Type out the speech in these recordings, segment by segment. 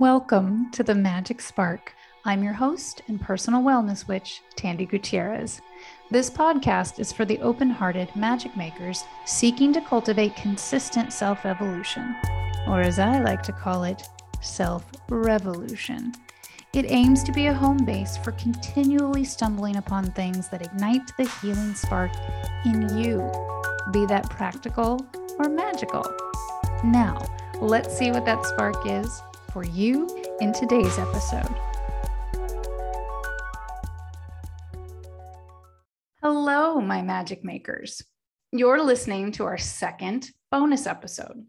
Welcome to the Magic Spark. I'm your host and personal wellness witch, Tandy Gutierrez. This podcast is for the open hearted magic makers seeking to cultivate consistent self evolution, or as I like to call it, self revolution. It aims to be a home base for continually stumbling upon things that ignite the healing spark in you, be that practical or magical. Now, let's see what that spark is for you in today's episode. Hello, my magic makers. You're listening to our second bonus episode.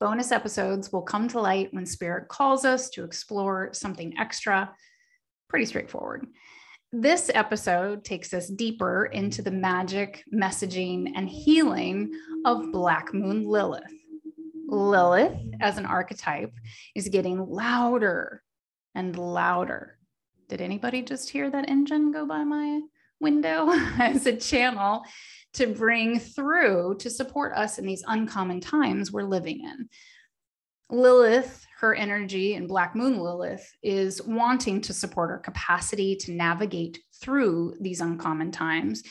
Bonus episodes will come to light when Spirit calls us to explore something extra. Pretty straightforward. This episode takes us deeper into the magic, messaging, and healing of Black Moon Lilith. Lilith, as an archetype, is getting louder and louder. Did anybody just hear that engine go by my window as a channel to bring through to support us in these uncommon times we're living in? Lilith, her energy and Black Moon Lilith is wanting to support our capacity to navigate through these uncommon times,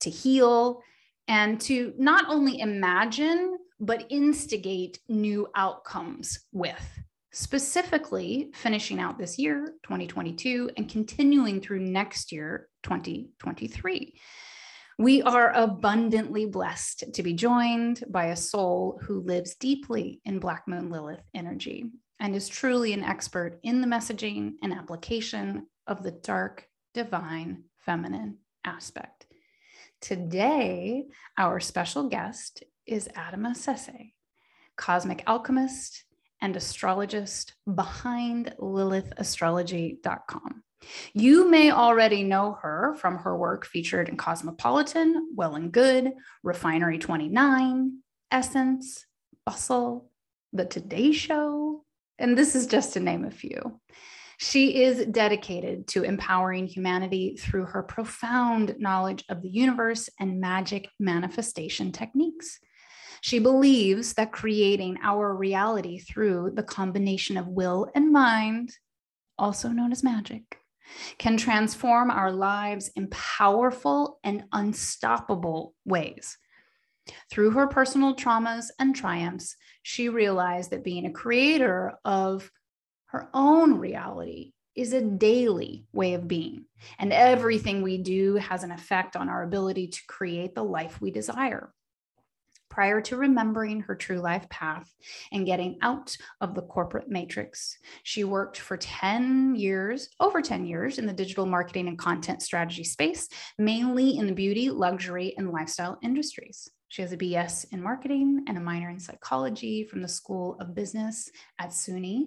to heal, and to not only imagine but instigate new outcomes with. Specifically, finishing out this year, 2022, and continuing through next year, 2023. We are abundantly blessed to be joined by a soul who lives deeply in Black Moon Lilith energy and is truly an expert in the messaging and application of the dark, divine, feminine aspect. Today, our special guest is Adama Sesay, cosmic alchemist and astrologist behind LilithAstrology.com. You may already know her from her work featured in Cosmopolitan, Well and Good, Refinery 29, Essence, Bustle, The Today Show, and this is just to name a few. She is dedicated to empowering humanity through her profound knowledge of the universe and magic manifestation techniques. She believes that creating our reality through the combination of will and mind, also known as magic, can transform our lives in powerful and unstoppable ways. Through her personal traumas and triumphs, she realized that being a creator of her own reality is a daily way of being. And everything we do has an effect on our ability to create the life we desire prior to remembering her true life path and getting out of the corporate matrix. She worked for 10 years, over 10 years, in the digital marketing and content strategy space, mainly in the beauty, luxury, and lifestyle industries. She has a BS in marketing and a minor in psychology from the School of Business at SUNY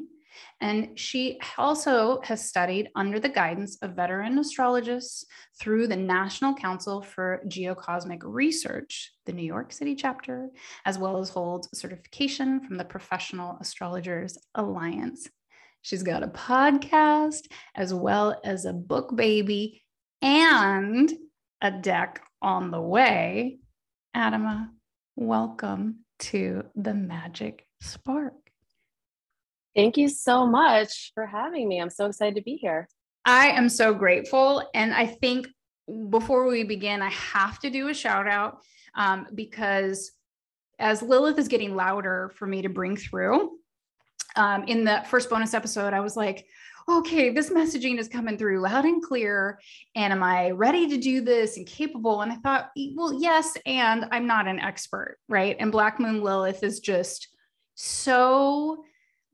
and she also has studied under the guidance of veteran astrologists through the National Council for Geocosmic Research, the New York City chapter, as well as holds certification from the Professional Astrologers Alliance. She's got a podcast as well as a book baby and a deck on the way. Adama, welcome to the Magic Spark. Thank you so much for having me. I'm so excited to be here. I am so grateful. And I think before we begin, I have to do a shout out um, because as Lilith is getting louder for me to bring through, um, in the first bonus episode, I was like, okay, this messaging is coming through loud and clear. And am I ready to do this and capable? And I thought, well, yes. And I'm not an expert, right? And Black Moon Lilith is just so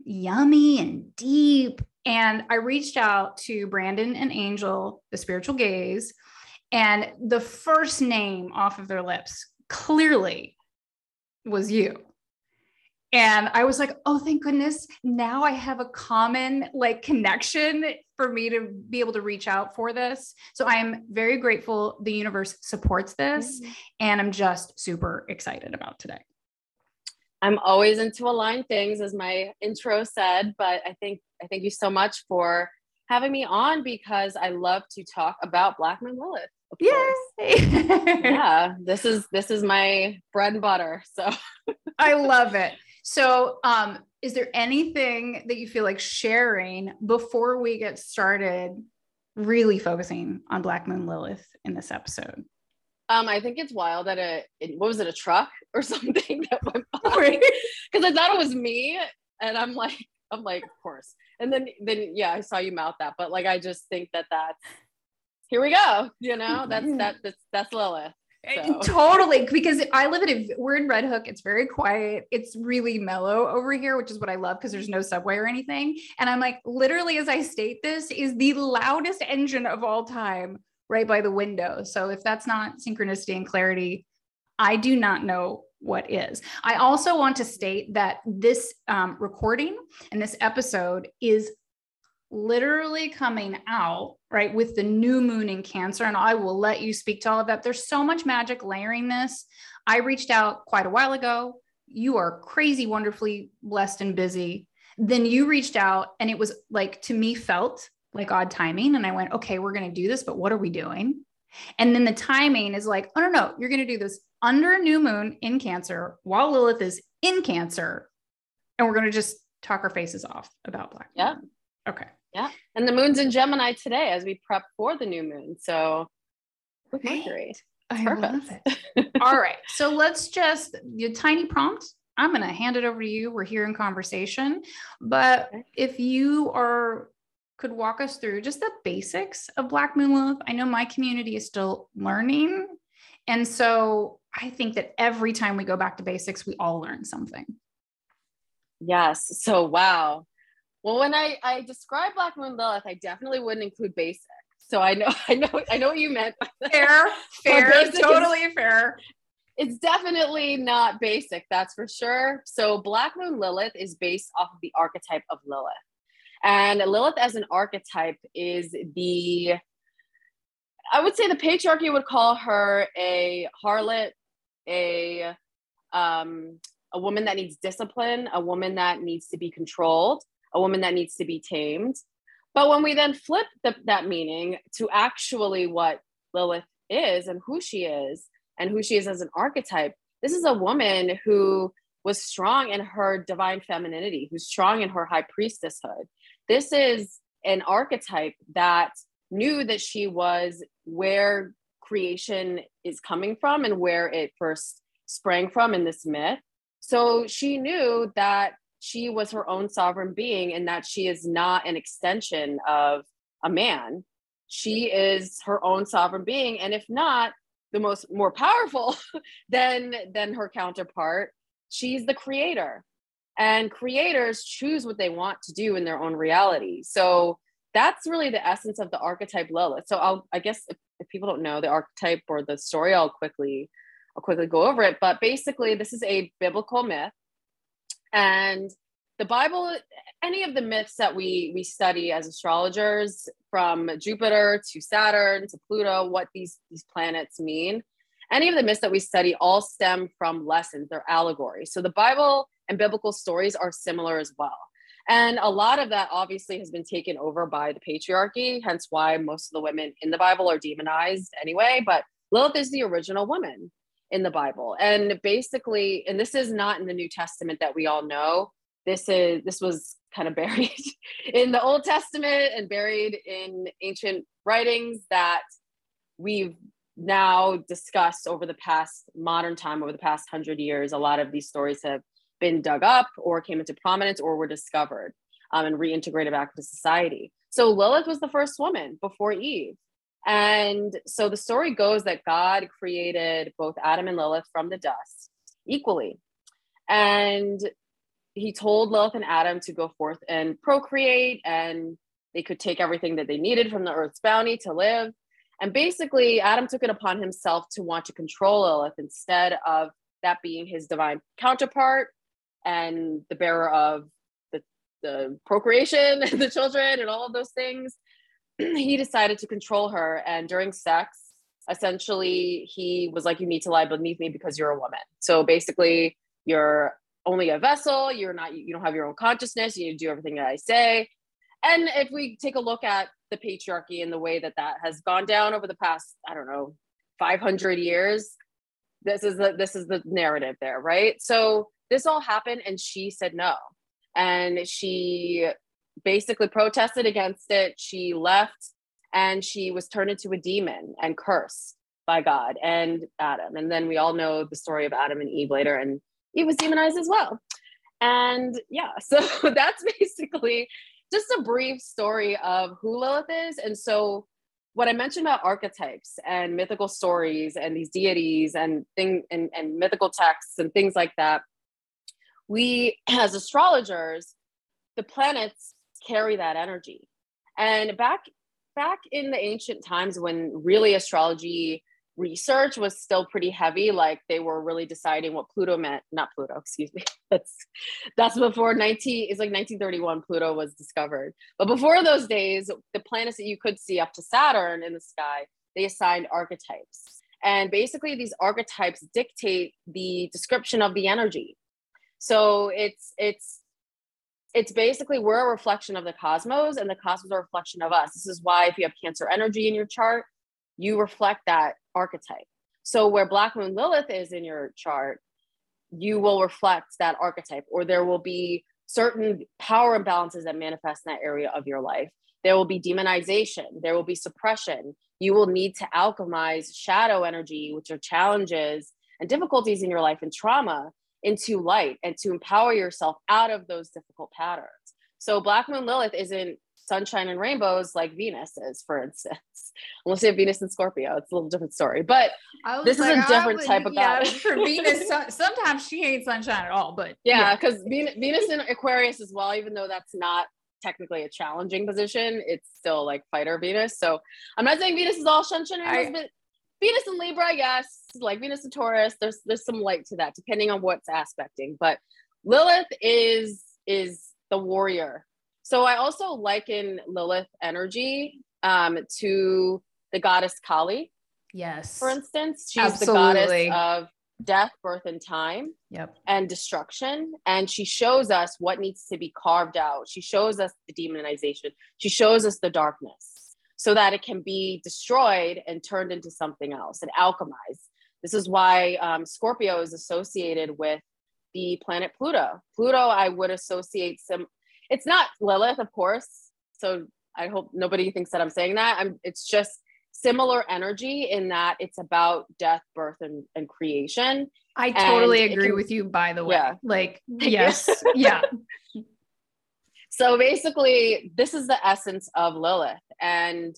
yummy and deep. And I reached out to Brandon and Angel, the spiritual gaze, and the first name off of their lips clearly was you. And I was like, oh, thank goodness. Now I have a common like connection for me to be able to reach out for this. So I am very grateful the universe supports this. Mm-hmm. And I'm just super excited about today. I'm always into aligned things, as my intro said. But I think I thank you so much for having me on because I love to talk about Black Moon Lilith. Yay! yeah, this is this is my bread and butter. So I love it. So, um, is there anything that you feel like sharing before we get started really focusing on Black Moon Lilith in this episode? Um, I think it's wild that a what was it a truck or something that went by because I thought it was me, and I'm like, I'm like, of course. And then then yeah, I saw you mouth that, but like I just think that that's here we go. You know, that's that that's that's Lilith. So. Totally, because I live in a we're in Red Hook. It's very quiet. It's really mellow over here, which is what I love because there's no subway or anything. And I'm like, literally, as I state this, is the loudest engine of all time right by the window. So if that's not synchronicity and clarity, I do not know what is. I also want to state that this um, recording and this episode is literally coming out right with the new moon in cancer and i will let you speak to all of that there's so much magic layering this i reached out quite a while ago you are crazy wonderfully blessed and busy then you reached out and it was like to me felt like odd timing and i went okay we're going to do this but what are we doing and then the timing is like oh no no you're going to do this under a new moon in cancer while lilith is in cancer and we're going to just talk our faces off about black yeah okay yeah. And the moon's in Gemini today as we prep for the new moon. So with Mercury. I love it. All right. So let's just your tiny prompt. I'm going to hand it over to you. We're here in conversation. But okay. if you are could walk us through just the basics of Black Moon Lilith. I know my community is still learning. And so I think that every time we go back to basics, we all learn something. Yes. So, wow. Well, when I, I describe Black Moon Lilith, I definitely wouldn't include basic. So I know, I know, I know what you meant. Fair, fair, totally is, fair. It's definitely not basic, that's for sure. So Black Moon Lilith is based off of the archetype of Lilith. And Lilith as an archetype is the, I would say the patriarchy would call her a harlot, a um, a woman that needs discipline, a woman that needs to be controlled, a woman that needs to be tamed. But when we then flip the, that meaning to actually what Lilith is and who she is and who she is as an archetype, this is a woman who was strong in her divine femininity, who's strong in her high priestesshood. This is an archetype that knew that she was where creation is coming from and where it first sprang from in this myth. So she knew that she was her own sovereign being and that she is not an extension of a man. She is her own sovereign being and if not the most more powerful than than her counterpart. She's the creator and creators choose what they want to do in their own reality so that's really the essence of the archetype lilith so i'll i guess if, if people don't know the archetype or the story i'll quickly i'll quickly go over it but basically this is a biblical myth and the Bible, any of the myths that we we study as astrologers, from Jupiter to Saturn to Pluto, what these these planets mean, any of the myths that we study all stem from lessons. They're allegories. So the Bible and biblical stories are similar as well. And a lot of that obviously has been taken over by the patriarchy, hence why most of the women in the Bible are demonized anyway. But Lilith is the original woman in the Bible. And basically, and this is not in the New Testament that we all know. This is this was kind of buried in the Old Testament and buried in ancient writings that we've now discussed over the past modern time, over the past hundred years. A lot of these stories have been dug up or came into prominence or were discovered um, and reintegrated back into society. So Lilith was the first woman before Eve. And so the story goes that God created both Adam and Lilith from the dust equally. And he told Lilith and Adam to go forth and procreate, and they could take everything that they needed from the earth's bounty to live. And basically, Adam took it upon himself to want to control Lilith instead of that being his divine counterpart and the bearer of the, the procreation and the children and all of those things. he decided to control her. And during sex, essentially, he was like, You need to lie beneath me because you're a woman. So basically, you're only a vessel. You're not, you don't have your own consciousness. You need to do everything that I say. And if we take a look at the patriarchy and the way that that has gone down over the past, I don't know, 500 years, this is the this is the narrative there, right? So this all happened and she said no. And she basically protested against it. She left and she was turned into a demon and cursed by God and Adam. And then we all know the story of Adam and Eve later, and Eve was demonized as well. And yeah, so that's basically just a brief story of who Lilith is. And so what I mentioned about archetypes and mythical stories and these deities and thing and, and mythical texts and things like that, we as astrologers, the planets carry that energy. And back back in the ancient times when really astrology research was still pretty heavy like they were really deciding what pluto meant not pluto excuse me that's that's before 19 it's like 1931 pluto was discovered. But before those days the planets that you could see up to saturn in the sky they assigned archetypes. And basically these archetypes dictate the description of the energy so it's it's it's basically we're a reflection of the cosmos and the cosmos are a reflection of us this is why if you have cancer energy in your chart you reflect that archetype. So where Black Moon Lilith is in your chart, you will reflect that archetype, or there will be certain power imbalances that manifest in that area of your life. There will be demonization, there will be suppression. You will need to alchemize shadow energy, which are challenges and difficulties in your life and trauma, into light and to empower yourself out of those difficult patterns. So, Black Moon Lilith isn't sunshine and rainbows like Venus is, for instance. Unless you have Venus and Scorpio, it's a little different story. But this like, is a different would, type of yeah, for Venus, sometimes she hates sunshine at all. But yeah, because yeah. Venus in Aquarius as well, even though that's not technically a challenging position, it's still like fighter Venus. So I'm not saying Venus is all sunshine and rainbows, but Venus and Libra, yes, like Venus and Taurus, there's there's some light to that, depending on what's aspecting. But Lilith is is the warrior so I also liken Lilith energy um, to the goddess Kali. Yes. For instance, she's Absolutely. the goddess of death, birth, and time. Yep. And destruction. And she shows us what needs to be carved out. She shows us the demonization. She shows us the darkness so that it can be destroyed and turned into something else and alchemized. This is why um, Scorpio is associated with the planet Pluto. Pluto, I would associate some it's not Lilith, of course. So I hope nobody thinks that I'm saying that. I'm, it's just similar energy in that it's about death, birth, and, and creation. I totally agree can, with you, by the way. Yeah. Like, yes. yeah. So basically, this is the essence of Lilith. And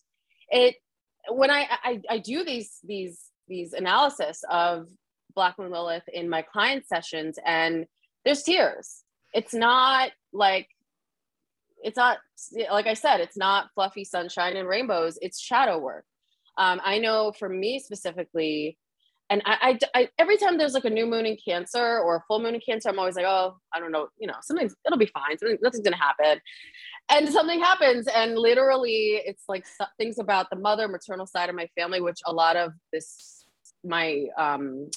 it when I, I I do these these these analysis of Black Moon Lilith in my client sessions, and there's tears. It's not like it's not like I said, it's not fluffy sunshine and rainbows. It's shadow work. Um, I know for me specifically, and I, I, I, every time there's like a new moon in Cancer or a full moon in Cancer, I'm always like, oh, I don't know, you know, something's it'll be fine. Something, nothing's gonna happen, and something happens, and literally, it's like things about the mother maternal side of my family, which a lot of this my um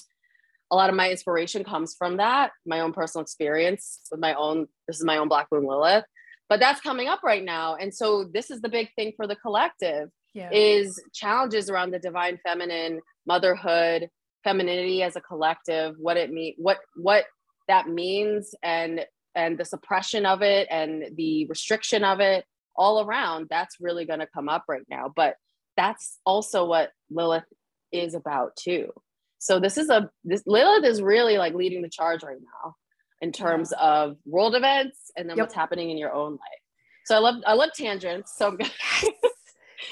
a lot of my inspiration comes from that my own personal experience with my own this is my own black moon lilith but that's coming up right now and so this is the big thing for the collective yeah. is challenges around the divine feminine motherhood femininity as a collective what it mean what what that means and and the suppression of it and the restriction of it all around that's really going to come up right now but that's also what lilith is about too so this is a this lilith is really like leading the charge right now in terms of world events and then yep. what's happening in your own life. So I love I love tangents. So I'm yes,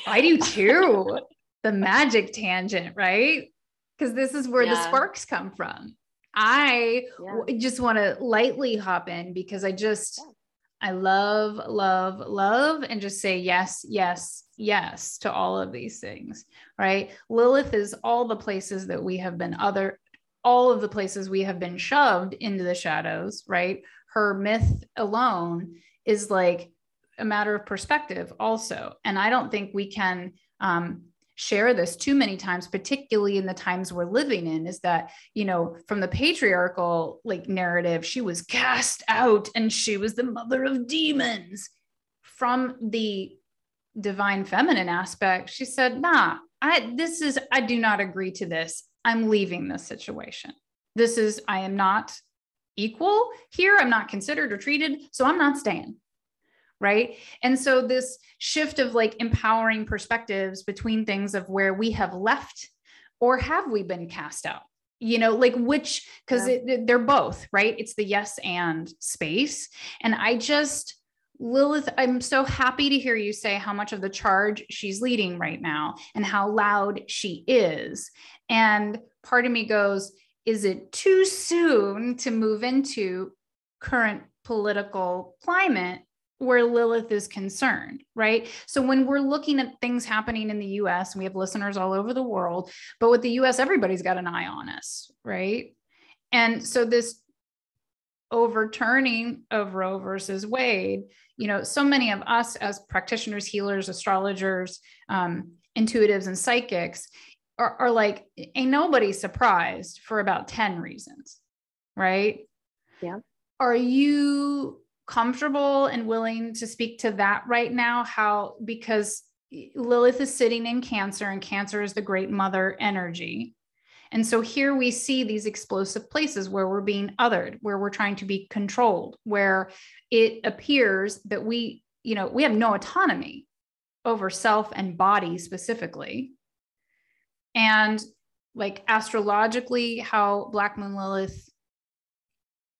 I do too. the magic tangent, right? Because this is where yeah. the sparks come from. I yeah. just want to lightly hop in because I just I love, love, love, and just say yes, yes, yes to all of these things, right? Lilith is all the places that we have been other all of the places we have been shoved into the shadows, right? Her myth alone is like a matter of perspective, also. And I don't think we can um, share this too many times, particularly in the times we're living in, is that, you know, from the patriarchal like narrative, she was cast out and she was the mother of demons. From the divine feminine aspect, she said, nah, I this is I do not agree to this. I'm leaving this situation. This is, I am not equal here. I'm not considered or treated, so I'm not staying. Right. And so this shift of like empowering perspectives between things of where we have left or have we been cast out? You know, like which, because yeah. they're both, right? It's the yes and space. And I just, Lilith, I'm so happy to hear you say how much of the charge she's leading right now and how loud she is. And part of me goes, is it too soon to move into current political climate where Lilith is concerned, right? So when we're looking at things happening in the US, and we have listeners all over the world, but with the US, everybody's got an eye on us, right? And so this overturning of Roe versus Wade, you know, so many of us as practitioners, healers, astrologers, um, intuitives, and psychics are, are like, ain't nobody surprised for about 10 reasons, right? Yeah. Are you comfortable and willing to speak to that right now? How, because Lilith is sitting in Cancer, and Cancer is the great mother energy. And so here we see these explosive places where we're being othered, where we're trying to be controlled, where it appears that we, you know, we have no autonomy over self and body specifically. And like astrologically, how Black Moon Lilith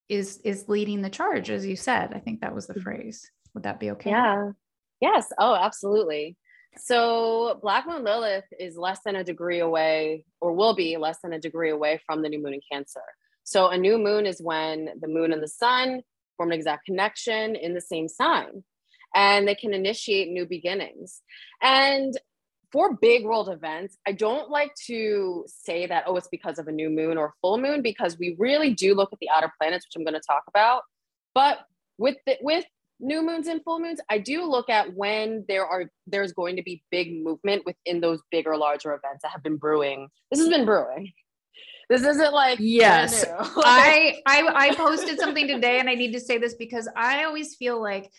is is leading the charge, as you said. I think that was the mm-hmm. phrase. Would that be okay? Yeah. Yes. Oh, absolutely. So Black Moon Lilith is less than a degree away, or will be less than a degree away from the new moon in Cancer. So a new moon is when the moon and the sun form an exact connection in the same sign, and they can initiate new beginnings. And for big world events, I don't like to say that, oh, it's because of a new moon or full moon, because we really do look at the outer planets, which I'm going to talk about. But with the, with new moons and full moons, I do look at when there are there's going to be big movement within those bigger, larger events that have been brewing. This has been brewing. This isn't like yes. I, I I posted something today, and I need to say this because I always feel like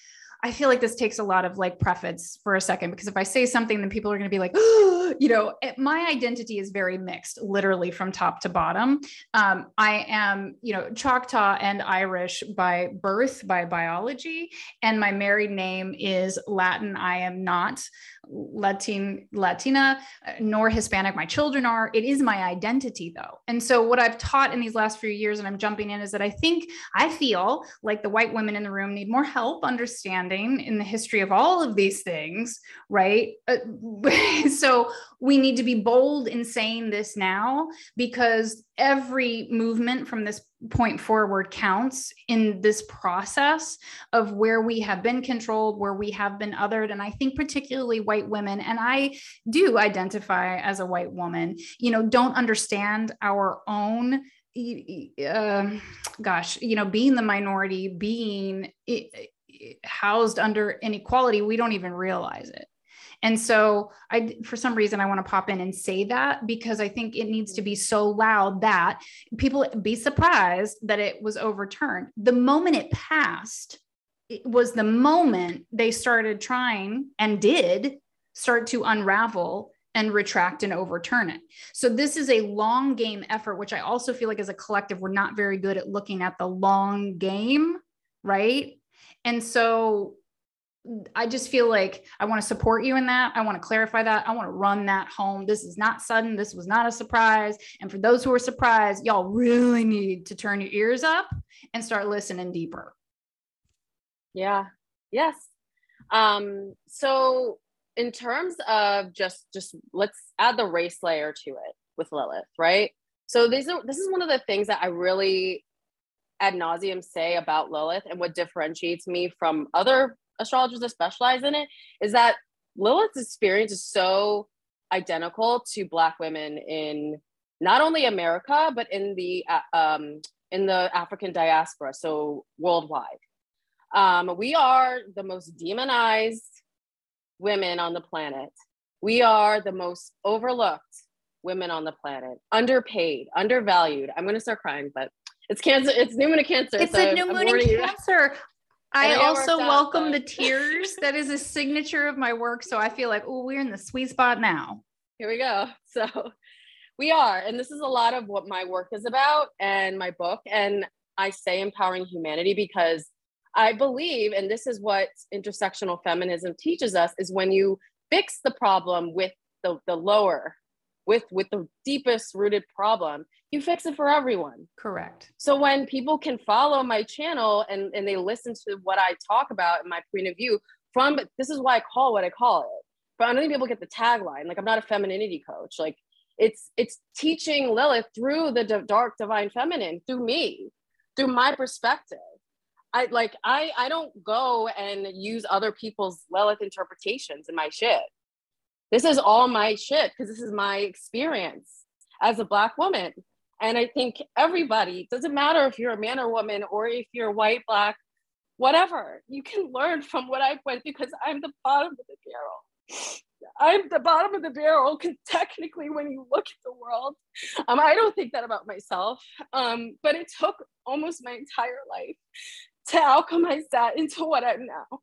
I feel like this takes a lot of like preface for a second because if I say something, then people are going to be like, you know, my identity is very mixed, literally from top to bottom. Um, I am, you know, Choctaw and Irish by birth, by biology, and my married name is Latin. I am not Latin, Latina, nor Hispanic. My children are. It is my identity, though. And so, what I've taught in these last few years, and I'm jumping in, is that I think I feel like the white women in the room need more help understanding in the history of all of these things, right? Uh, so, we need to be bold in saying this now because every movement from this point forward counts in this process of where we have been controlled, where we have been othered. And I think, particularly white women, and I do identify as a white woman, you know, don't understand our own. Uh, gosh, you know, being the minority, being housed under inequality, we don't even realize it. And so I for some reason I want to pop in and say that because I think it needs to be so loud that people be surprised that it was overturned. The moment it passed, it was the moment they started trying and did start to unravel and retract and overturn it. So this is a long game effort, which I also feel like as a collective, we're not very good at looking at the long game, right? And so I just feel like I want to support you in that. I want to clarify that. I want to run that home. This is not sudden. This was not a surprise. And for those who are surprised, y'all really need to turn your ears up and start listening deeper. Yeah. Yes. Um, so in terms of just just let's add the race layer to it with Lilith, right? So these are this is one of the things that I really ad nauseum say about Lilith and what differentiates me from other astrologers that specialize in it is that Lilith's experience is so identical to Black women in not only America but in the uh, um, in the African diaspora, so worldwide. Um, we are the most demonized women on the planet. We are the most overlooked women on the planet, underpaid, undervalued. I'm going to start crying, but it's cancer. It's new moon of cancer. It's so a new moon of cancer. I also welcome the tears. that is a signature of my work. So I feel like, oh, we're in the sweet spot now. Here we go. So we are. And this is a lot of what my work is about and my book. And I say empowering humanity because I believe, and this is what intersectional feminism teaches us, is when you fix the problem with the, the lower, with with the deepest rooted problem, you fix it for everyone. Correct. So when people can follow my channel and, and they listen to what I talk about and my point of view from this is why I call what I call it. But I don't think people get the tagline. Like I'm not a femininity coach. Like it's it's teaching Lilith through the dark divine feminine, through me, through my perspective. I like I I don't go and use other people's Lilith interpretations in my shit. This is all my shit because this is my experience as a black woman. And I think everybody, doesn't matter if you're a man or woman or if you're white, black, whatever, you can learn from what I've went because I'm the bottom of the barrel. I'm the bottom of the barrel because technically, when you look at the world, um, I don't think that about myself. Um, but it took almost my entire life to alchemize that into what I'm now.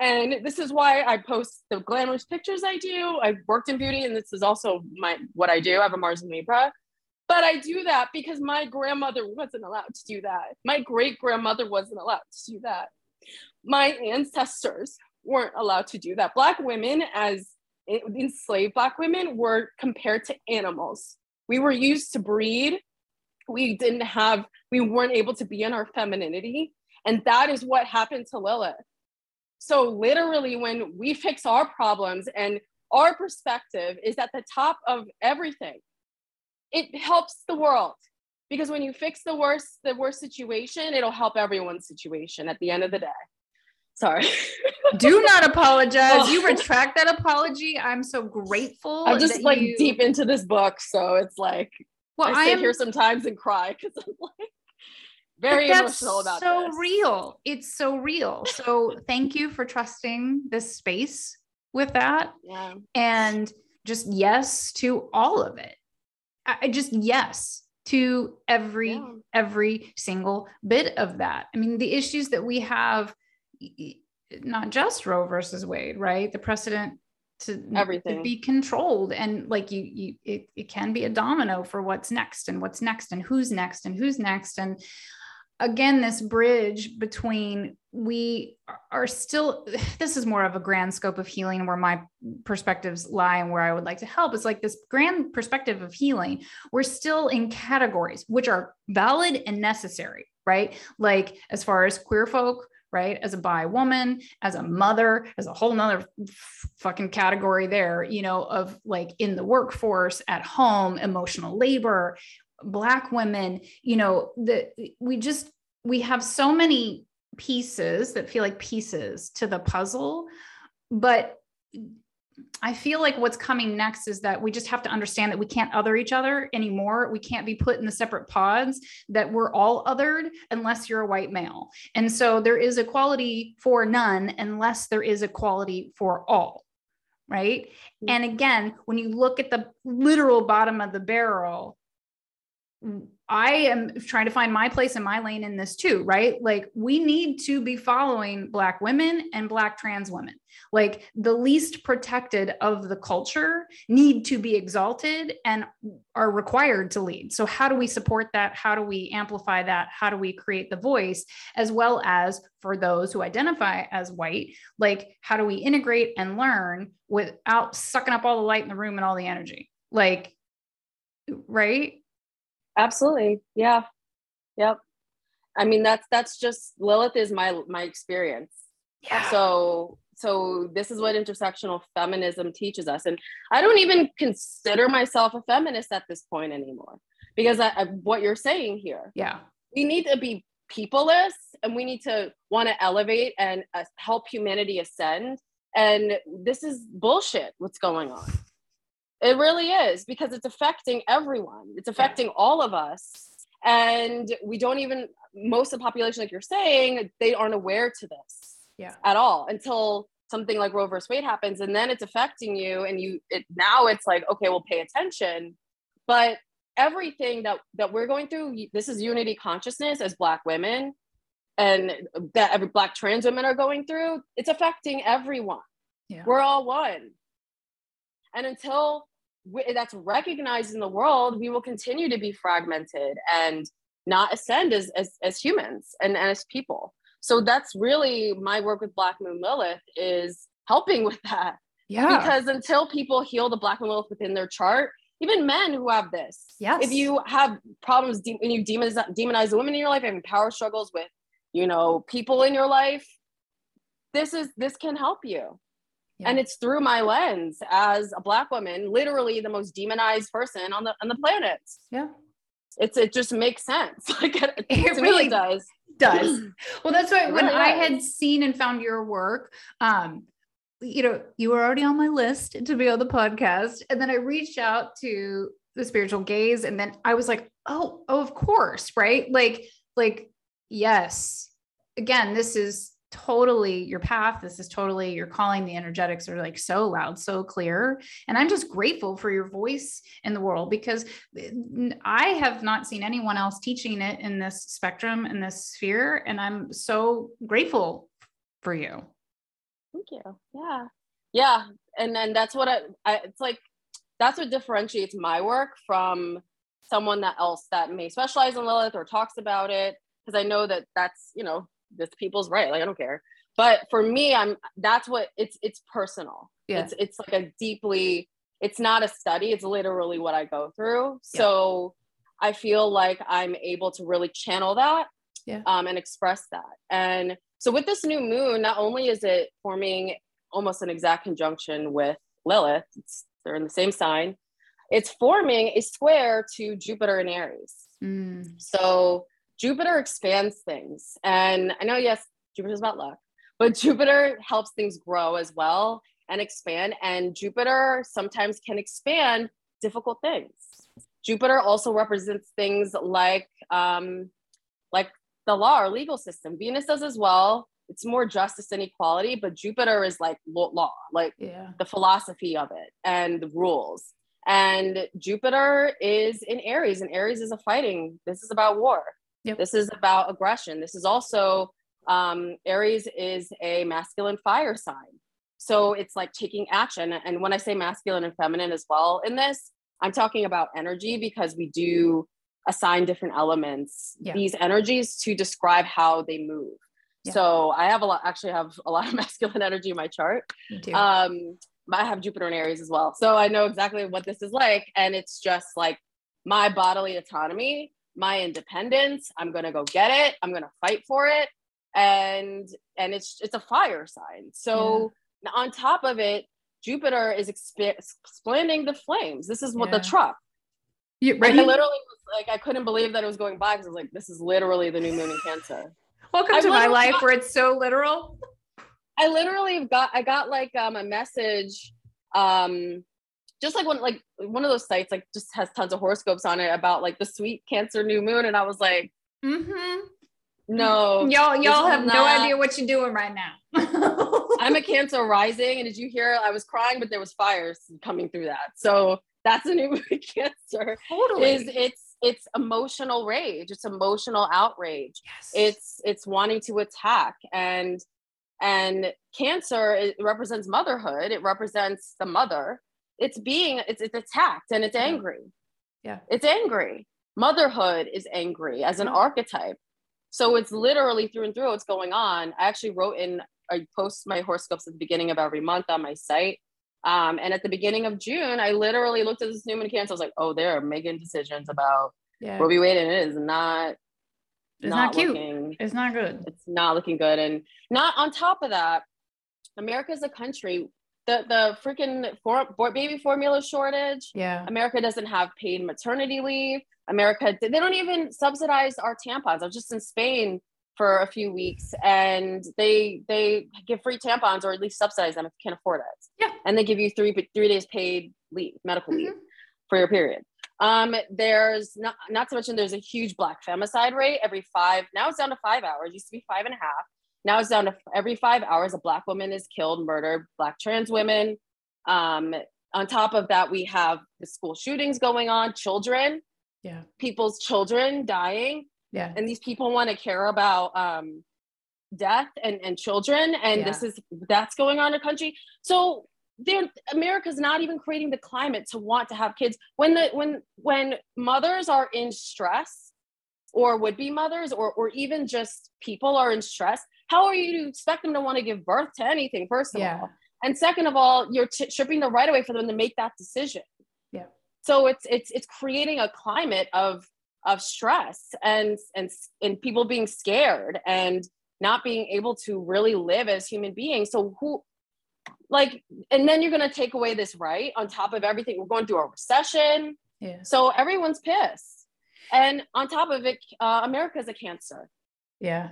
And this is why I post the glamorous pictures I do. I've worked in beauty, and this is also my what I do. I have a Mars and Libra. But I do that because my grandmother wasn't allowed to do that. My great grandmother wasn't allowed to do that. My ancestors weren't allowed to do that. Black women, as enslaved Black women, were compared to animals. We were used to breed. We didn't have, we weren't able to be in our femininity. And that is what happened to Lilith. So, literally, when we fix our problems and our perspective is at the top of everything, it helps the world. Because when you fix the worst the worst situation it'll help everyone's situation at the end of the day. Sorry. Do not apologize. You retract that apology. I'm so grateful i'm just like you... deep into this book so it's like well i, sit am... here sometimes and cry because i'm like very emotional about so this. real. It's so real. So thank you for trusting this space with that. Yeah. And just yes to all of it I just yes to every yeah. every single bit of that. I mean, the issues that we have, not just Roe versus Wade, right? The precedent to everything to be controlled and like you you it, it can be a domino for what's next and what's next and who's next and who's next and again this bridge between we are still this is more of a grand scope of healing where my perspectives lie and where i would like to help. It's like this grand perspective of healing. We're still in categories which are valid and necessary right? Like as far as queer folk right? As a bi woman as a mother as a whole nother fucking category there you know of like in the workforce at home emotional labor black women you know that we just we have so many pieces that feel like pieces to the puzzle but I feel like what's coming next is that we just have to understand that we can't other each other anymore. We can't be put in the separate pods, that we're all othered unless you're a white male. And so there is equality for none unless there is equality for all. Right. And again, when you look at the literal bottom of the barrel, I am trying to find my place in my lane in this too, right? Like we need to be following Black women and Black trans women. Like the least protected of the culture need to be exalted and are required to lead. So, how do we support that? How do we amplify that? How do we create the voice, as well as for those who identify as white? Like, how do we integrate and learn without sucking up all the light in the room and all the energy? Like, right? Absolutely. Yeah. Yep. I mean that's that's just Lilith is my my experience. Yeah. So so this is what intersectional feminism teaches us and I don't even consider myself a feminist at this point anymore because I, I, what you're saying here. Yeah. We need to be peopleless and we need to want to elevate and uh, help humanity ascend and this is bullshit what's going on it really is because it's affecting everyone. It's affecting yeah. all of us. And we don't even, most of the population, like you're saying, they aren't aware to this yeah. at all until something like Roe versus Wade happens. And then it's affecting you. And you, it, now it's like, okay, we'll pay attention. But everything that, that we're going through, this is unity consciousness as Black women and that every Black trans women are going through. It's affecting everyone. Yeah. We're all one. And until that's recognized in the world, we will continue to be fragmented and not ascend as as, as humans and, and as people so that's really my work with black moon lilith is helping with that Yeah. because until people heal the black moon lilith within their chart even men who have this yes. if you have problems de- when you demonize, demonize the women in your life having power struggles with you know people in your life this is this can help you Yeah. and it's through my lens as a black woman literally the most demonized person on the on the planet yeah. it's it just makes sense like it, It really it does does. Well, that's why when really I does. had seen and found your work, um, you know, you were already on my list to be on the podcast. And then I reached out to the spiritual gaze, and then I was like, oh, oh, of course, right? Like, like, yes. Again, this is totally your path. This is totally your calling. The energetics are like so loud, so clear. And I'm just grateful for your voice in the world because eh, I have not seen anyone else teaching it in this spectrum, in this sphere. And I'm so grateful for you. thank you yeah yeah and then that's what I, I it's like that's what differentiates my work from someone that else that may specialize in lilith or talks about it because i know that that's you know this people's right like i don't care but for me i'm that's what it's it's personal Yeah. it's it's like a deeply it's not a study it's literally what i go through Yeah. so i feel like i'm able to really channel that Yeah. um, and express that and so with this new moon not only is it forming almost an exact conjunction with lilith it's, they're in the same sign it's forming a square to jupiter and aries Mm, so Jupiter expands things. And I know, yes, Jupiter's about luck, but Jupiter helps things grow as well and expand. And Jupiter sometimes can expand difficult things. Jupiter also represents things like um, like the law or legal system. Venus does as well. It's more justice and equality, but Jupiter is like law, like yeah. the philosophy of it and the rules. And Jupiter is in Aries, and Aries is a fighting. This is about war. Yep. This is about aggression. This is also um, Aries is a masculine fire sign. So it's like taking action. And when I say masculine and feminine as well in this, I'm talking about energy because we do assign different elements, Yeah. these energies to describe how they move. Yeah. So I have a lot, actually have a lot of masculine energy in my chart. Um, I have Jupiter and Aries as well. So I know exactly what this is like. And it's just like my bodily autonomy, my independence. I'm gonna go get it. I'm gonna fight for it. And and it's it's a fire sign. So on top of it, Jupiter is exp- expanding the flames. This is what Yeah. the truck. you Like, ready? I literally was like, I couldn't believe that it was going by because I was like, this is literally the new moon in Cancer. Welcome I to my life got- where it's so literal. I literally got I got like um a message um just like one like one of those sites like just has tons of horoscopes on it about like the sweet cancer new moon and I was like Mm-hmm. no. Y'all, y'all is have no idea what you're doing right now. I'm a cancer rising and did you hear? I was crying but there was fires coming through that. So that's a new moon cancer. Totally. is it's it's emotional rage. It's emotional outrage. Yes. it's it's wanting to attack. And and cancer it represents motherhood. It represents the mother it's being it's it's attacked and it's angry Yeah. it's angry motherhood is angry as an Yeah. archetype so it's literally through and through what's going on i actually wrote in i post my horoscopes at the beginning of every month on my site um, and at the beginning of june i literally looked at this new moon cancer i was like oh they're making decisions about yeah. v wade and it is not It's not cute. looking It's not good. it's not looking good and not on top of that America is a country the the freaking for, for baby formula shortage. Yeah. america doesn't have paid maternity leave. America they don't even subsidize our tampons. I was just in spain for a few weeks and they they give free tampons or at least subsidize them if you can't afford it. Yeah. and they give you three three days paid leave medical leave Mhm. for your period. Um there's not not to mention there's a huge black femicide rate every five now it's down to five hours. Used to be five and a half now it's down to every five hours a black woman is killed murdered black trans women. Um on top of that we have the school shootings going on children Yeah. people's children dying. Yeah. and these people want to care about um death and and children and this is that's going on in the country. So they're america's not even creating the climate to want to have kids. When the when when mothers are in stress or would be mothers or, or even just people are in stress, how are you to expect them to want to give birth to anything, first of yeah. all? And second of all, you're t- stripping the right away for them to make that decision. Yeah. So it's it's it's creating a climate of of stress and and and people being scared and not being able to really live as human beings. So who like and then you're going to take away this right on top of everything. We're going through a recession. Yeah. So everyone's pissed. And on top of it, uh, America's a cancer. Yeah.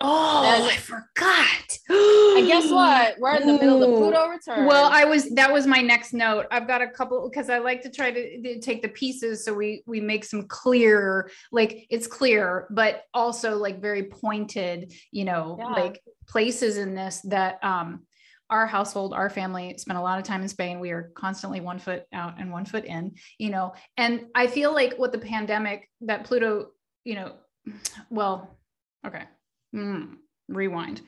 Oh, and, I forgot. and guess what? We're in the middle of the Pluto return. Well, I was that was my next note. I've got a couple because I like to try to, to, take the pieces so we we make some clear, like it's clear, but also like very pointed, you know, yeah. like places in this that um our household, our family spent a lot of time in Spain. We are constantly one foot out and one foot in, you know. And I feel like what the pandemic that Pluto, you know, well, okay mm, rewind.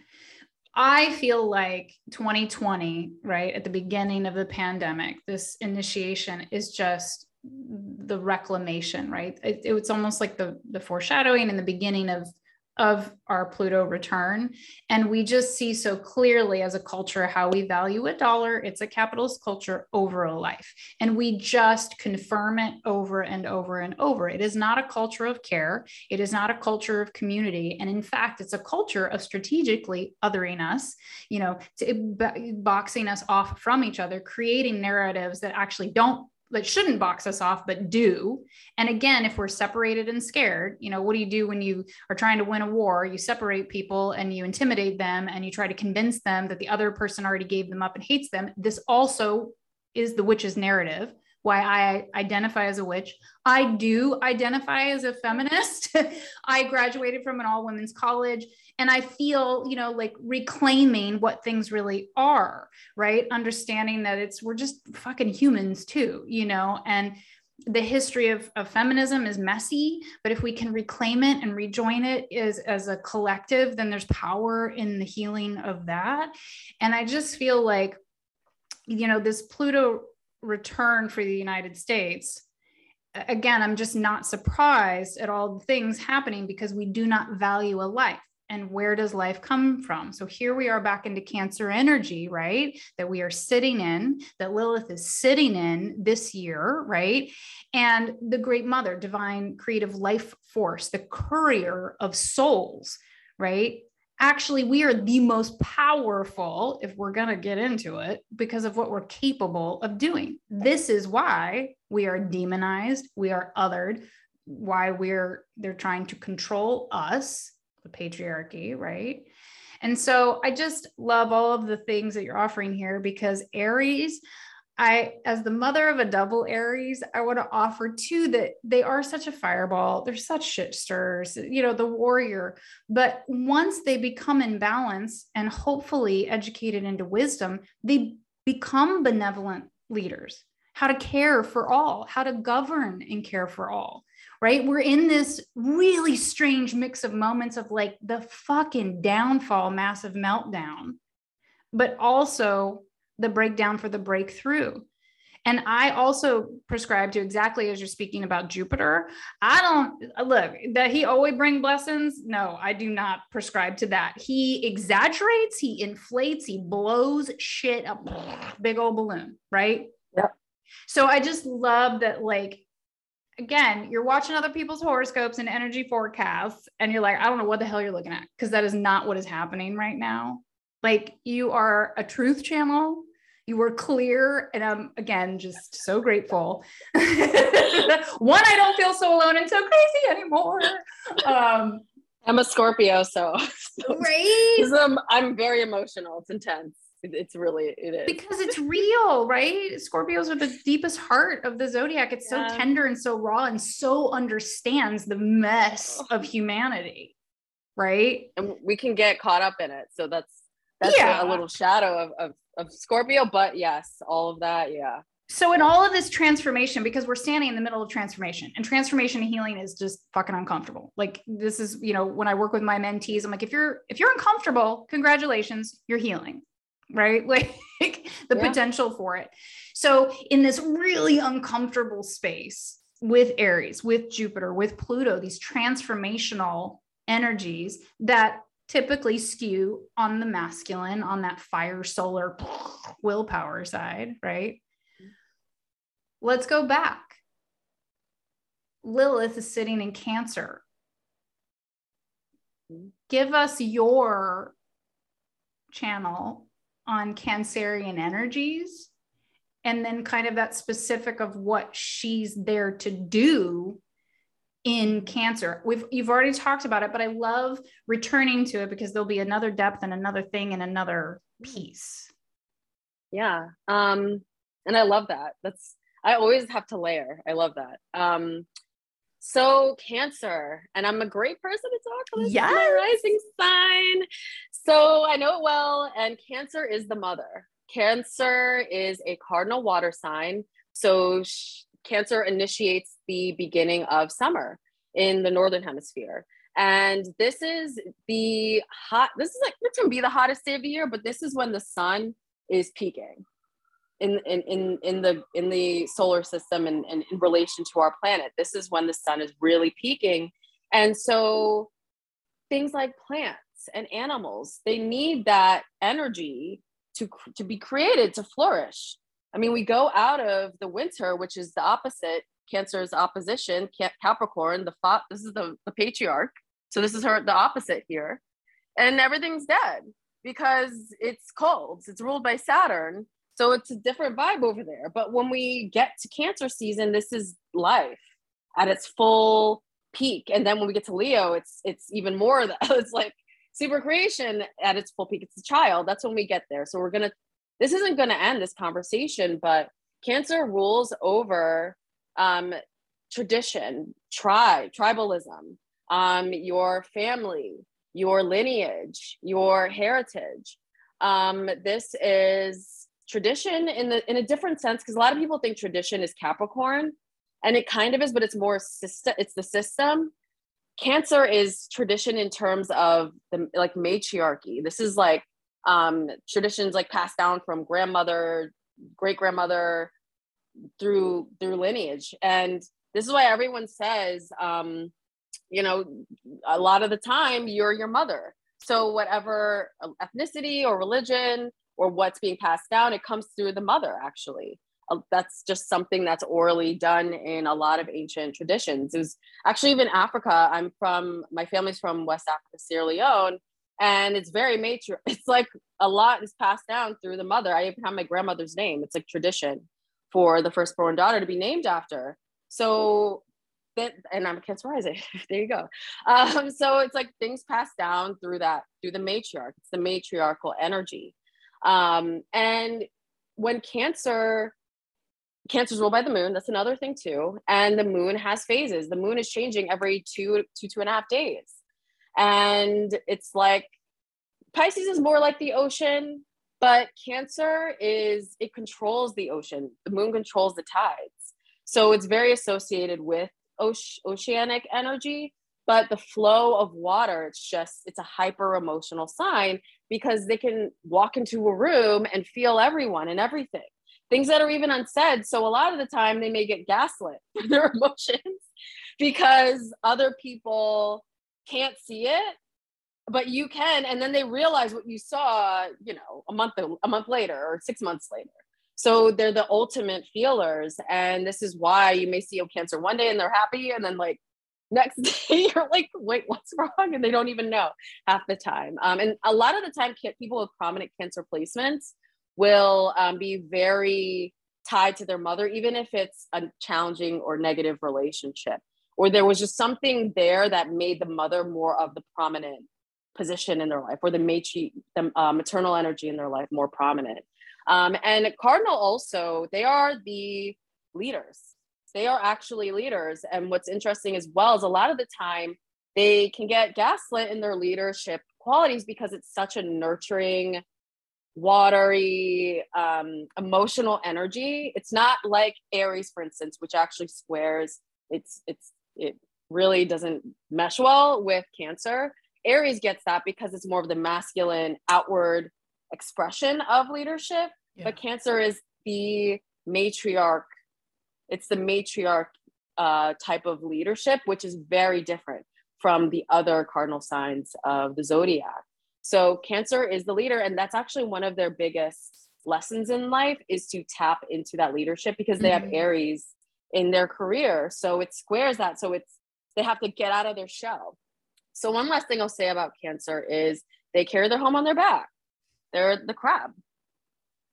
I feel like 2020, right at the beginning of the pandemic, this initiation is just the reclamation, right? It, it's almost like the the foreshadowing and the beginning of of our Pluto return. And we just see so clearly as a culture how we value a dollar. It's a capitalist culture over a life. And we just confirm it over and over and over. It is not a culture of care. It is not a culture of community. And in fact, it's a culture of strategically othering us, you know, to, boxing us off from each other, creating narratives that actually don't that shouldn't box us off but do. And again if we're separated and scared you know what do you do when you are trying to win a war? You separate people and you intimidate them and you try to convince them that the other person already gave them up and hates them. This also is the witch's narrative why I identify as a witch. I do identify as a feminist. I graduated from an all women's college and I feel, you know, like reclaiming what things really are, right? Understanding that it's, we're just fucking humans too, you know, and the history of, of feminism is messy, but if we can reclaim it and rejoin it as, as a collective, then there's power in the healing of that. And I just feel like, you know, this Pluto return for the United States, again, I'm just not surprised at all the things happening because we do not value a life. And where does life come from? So here we are back into Cancer energy, right? That we are sitting in, that Lilith is sitting in this year, right? And the Great Mother, divine creative life force, the courier of souls, right? Actually we are the most powerful if we're going to get into it because of what we're capable of doing. This is why we are demonized we are othered why we're they're trying to control us the patriarchy right? And so i just love all of the things that you're offering here because aries I, as the mother of a double Aries, I want to offer too that they are such a fireball. They're such shit you know, the warrior. But once they become in balance and hopefully educated into wisdom, they become benevolent leaders. How to care for all, how to govern and care for all, right? We're in this really strange mix of moments of like the fucking downfall, massive meltdown, but also the breakdown for the breakthrough. And I also prescribe to exactly as you're speaking about Jupiter. I don't look that he always bring blessings. No, I do not prescribe to that. He exaggerates, he inflates, he blows shit up, big old balloon, right? Yeah. So I just love that, like, again, you're watching other people's horoscopes and energy forecasts, and you're like, I don't know what the hell you're looking at, because that is not what is happening right now. Like, you are a truth channel you were clear. And I'm again just so grateful. One, I don't feel so alone and so crazy anymore. Um, I'm a Scorpio, so, so right. I'm, I'm very emotional. It's intense. it's really it is because it's real, right? Scorpios are the deepest heart of the zodiac. It's yeah. so tender and so raw and so understands the mess of humanity, right? And we can get caught up in it. So that's that's yeah. a little shadow of, of of Scorpio, but yes, all of that, yeah. So in all of this transformation, because we're standing in the middle of transformation, and transformation and healing is just fucking uncomfortable. Like this is, you know, when I work with my mentees, I'm like, if you're if you're uncomfortable, congratulations, you're healing, right? Like the yeah. potential for it. So in this really uncomfortable space, with Aries, with Jupiter, with Pluto, these transformational energies that typically skew on the masculine, on that fire, solar, willpower side, right? Let's go back. Lilith is sitting in Cancer. Give us your channel on Cancerian energies and then kind of that specific of what she's there to do in cancer. We've you've already talked about it, but I love returning to it because there'll be another depth and another thing and another piece. Yeah. Um and I love that. That's I always have to layer. I love that. Um so cancer, and I'm a great person to talk about. Yes. My rising sign. So I know it well, and cancer is the mother. Cancer is a cardinal water sign. So sh- Cancer initiates the beginning of summer in the northern hemisphere. And this is the hot, this is like, it's gonna be the hottest day of the year, but this is when the sun is peaking in, in, in, in the in the solar system and, and in relation to our planet. This is when the sun is really peaking. And so things like plants and animals, they need that energy to, to be created to flourish. I mean, we go out of the winter, which is the opposite. Cancer's opposition, Capricorn. The fa- this is the, the patriarch. So this is her the opposite here, and everything's dead because it's cold. It's ruled by Saturn, so it's a different vibe over there. But when we get to Cancer season, this is life at its full peak, and then when we get to Leo, it's it's even more. That it's like super creation at its full peak. It's a child. That's when we get there. So we're gonna this isn't going to end this conversation, but cancer rules over um, tradition, tribe, tribalism, um, your family, your lineage, your heritage. Um, this is tradition in the in a different sense because a lot of people think tradition is Capricorn, and it kind of is, but it's more system. It's the system. Cancer is tradition in terms of the like matriarchy. This is like um, traditions like passed down from grandmother, great grandmother through through lineage. And this is why everyone says, um, you know, a lot of the time you're your mother. So whatever ethnicity or religion or what's being passed down, it comes through the mother actually. Uh, that's just something that's orally done in a lot of ancient traditions. Is actually even Africa. I'm from my family's from West Africa, Sierra Leone, and it's very mature. It's like a lot is passed down through the mother. I even have my grandmother's name. It's like tradition for the firstborn daughter to be named after. So that, and I'm Cancer rising. there you go. Um, so it's like things passed down through that through the matriarch. It's the matriarchal energy. Um, and when Cancer Cancer's ruled by the moon. That's another thing too. And the moon has phases. The moon is changing every two, two, two and a half days. And it's like Pisces is more like the ocean, but Cancer is it controls the ocean. The moon controls the tides. So it's very associated with oceanic energy, but the flow of water, it's just, it's a hyper emotional sign because they can walk into a room and feel everyone and everything. Things that are even unsaid. So a lot of the time they may get gaslit for their emotions because other people can't see it but you can and then they realize what you saw you know a month a month later or six months later. So they're the ultimate feelers and this is why you may see a cancer one day and they're happy and then like next day you're like wait what's wrong? And they don't even know half the time. Um, and a lot of the time people with prominent cancer placements will um, be very tied to their mother even if it's a challenging or negative relationship or there was just something there that made the mother more of the prominent position in their life or the matri the uh, maternal energy in their life more prominent. Um, and cardinal also they are the leaders. They are actually leaders. And what's interesting as well is a lot of the time they can get gaslit in their leadership qualities because it's such a nurturing watery um, emotional energy. It's not like aries for instance which actually squares it's it's it really doesn't mesh well with cancer aries gets that because it's more of the masculine outward expression of leadership yeah. but cancer is the matriarch it's the matriarch uh, type of leadership, which is very different from the other cardinal signs of the zodiac. So Cancer is the leader, and that's actually one of their biggest lessons in life is to tap into that leadership because they mm-hmm. have Aries in their career. So it squares that. So it's they have to get out of their shell. So one last thing I'll say about Cancer is they carry their home on their back. They're the crab.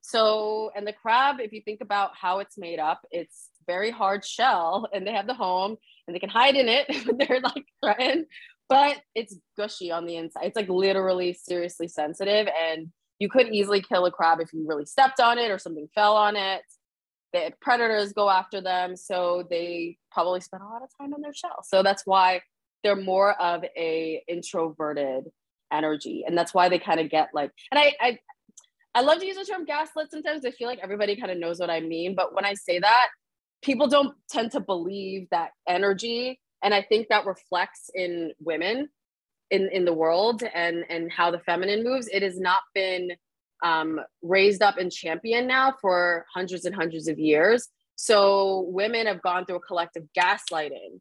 So, and the crab, if you think about how it's made up, it's very hard shell and they have the home and they can hide in it when they're like threatened, but it's gushy on the inside. It's like literally seriously sensitive. And you could easily kill a crab if you really stepped on it or something fell on it. The predators go after them. So they probably spend a lot of time in their shell. So that's why they're more of a introverted energy. And that's why they kind of get like, and I, I, I love to use the term gaslit sometimes. I feel like everybody kind of knows what I mean. But when I say that, people don't tend to believe that energy and i think that reflects in women in in the world and and how the feminine moves it has not been um, raised up and championed now for hundreds and hundreds of years. So women have gone through a collective gaslighting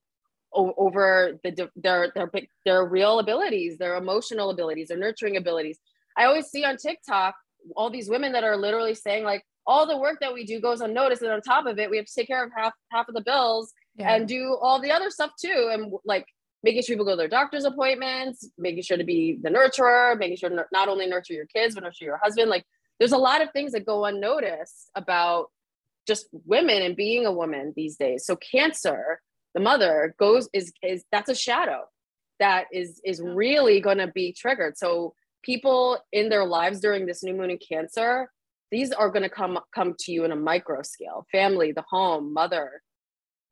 o- over the their their their real abilities their emotional abilities their nurturing abilities. I always see on tiktok all these women that are literally saying like all the work that we do goes unnoticed and on top of it we have to take care of half half of the bills yeah. and do all the other stuff too. And like making sure people go to their doctor's appointments making sure to be the nurturer making sure to not only nurture your kids but nurture your husband. Like there's a lot of things that go unnoticed about just women and being a woman these days. So cancer the mother goes is is that's a shadow that is is mm-hmm. really going to be triggered. So people in their lives during this new moon in cancer these are going to come come to you in a micro scale. Family the home mother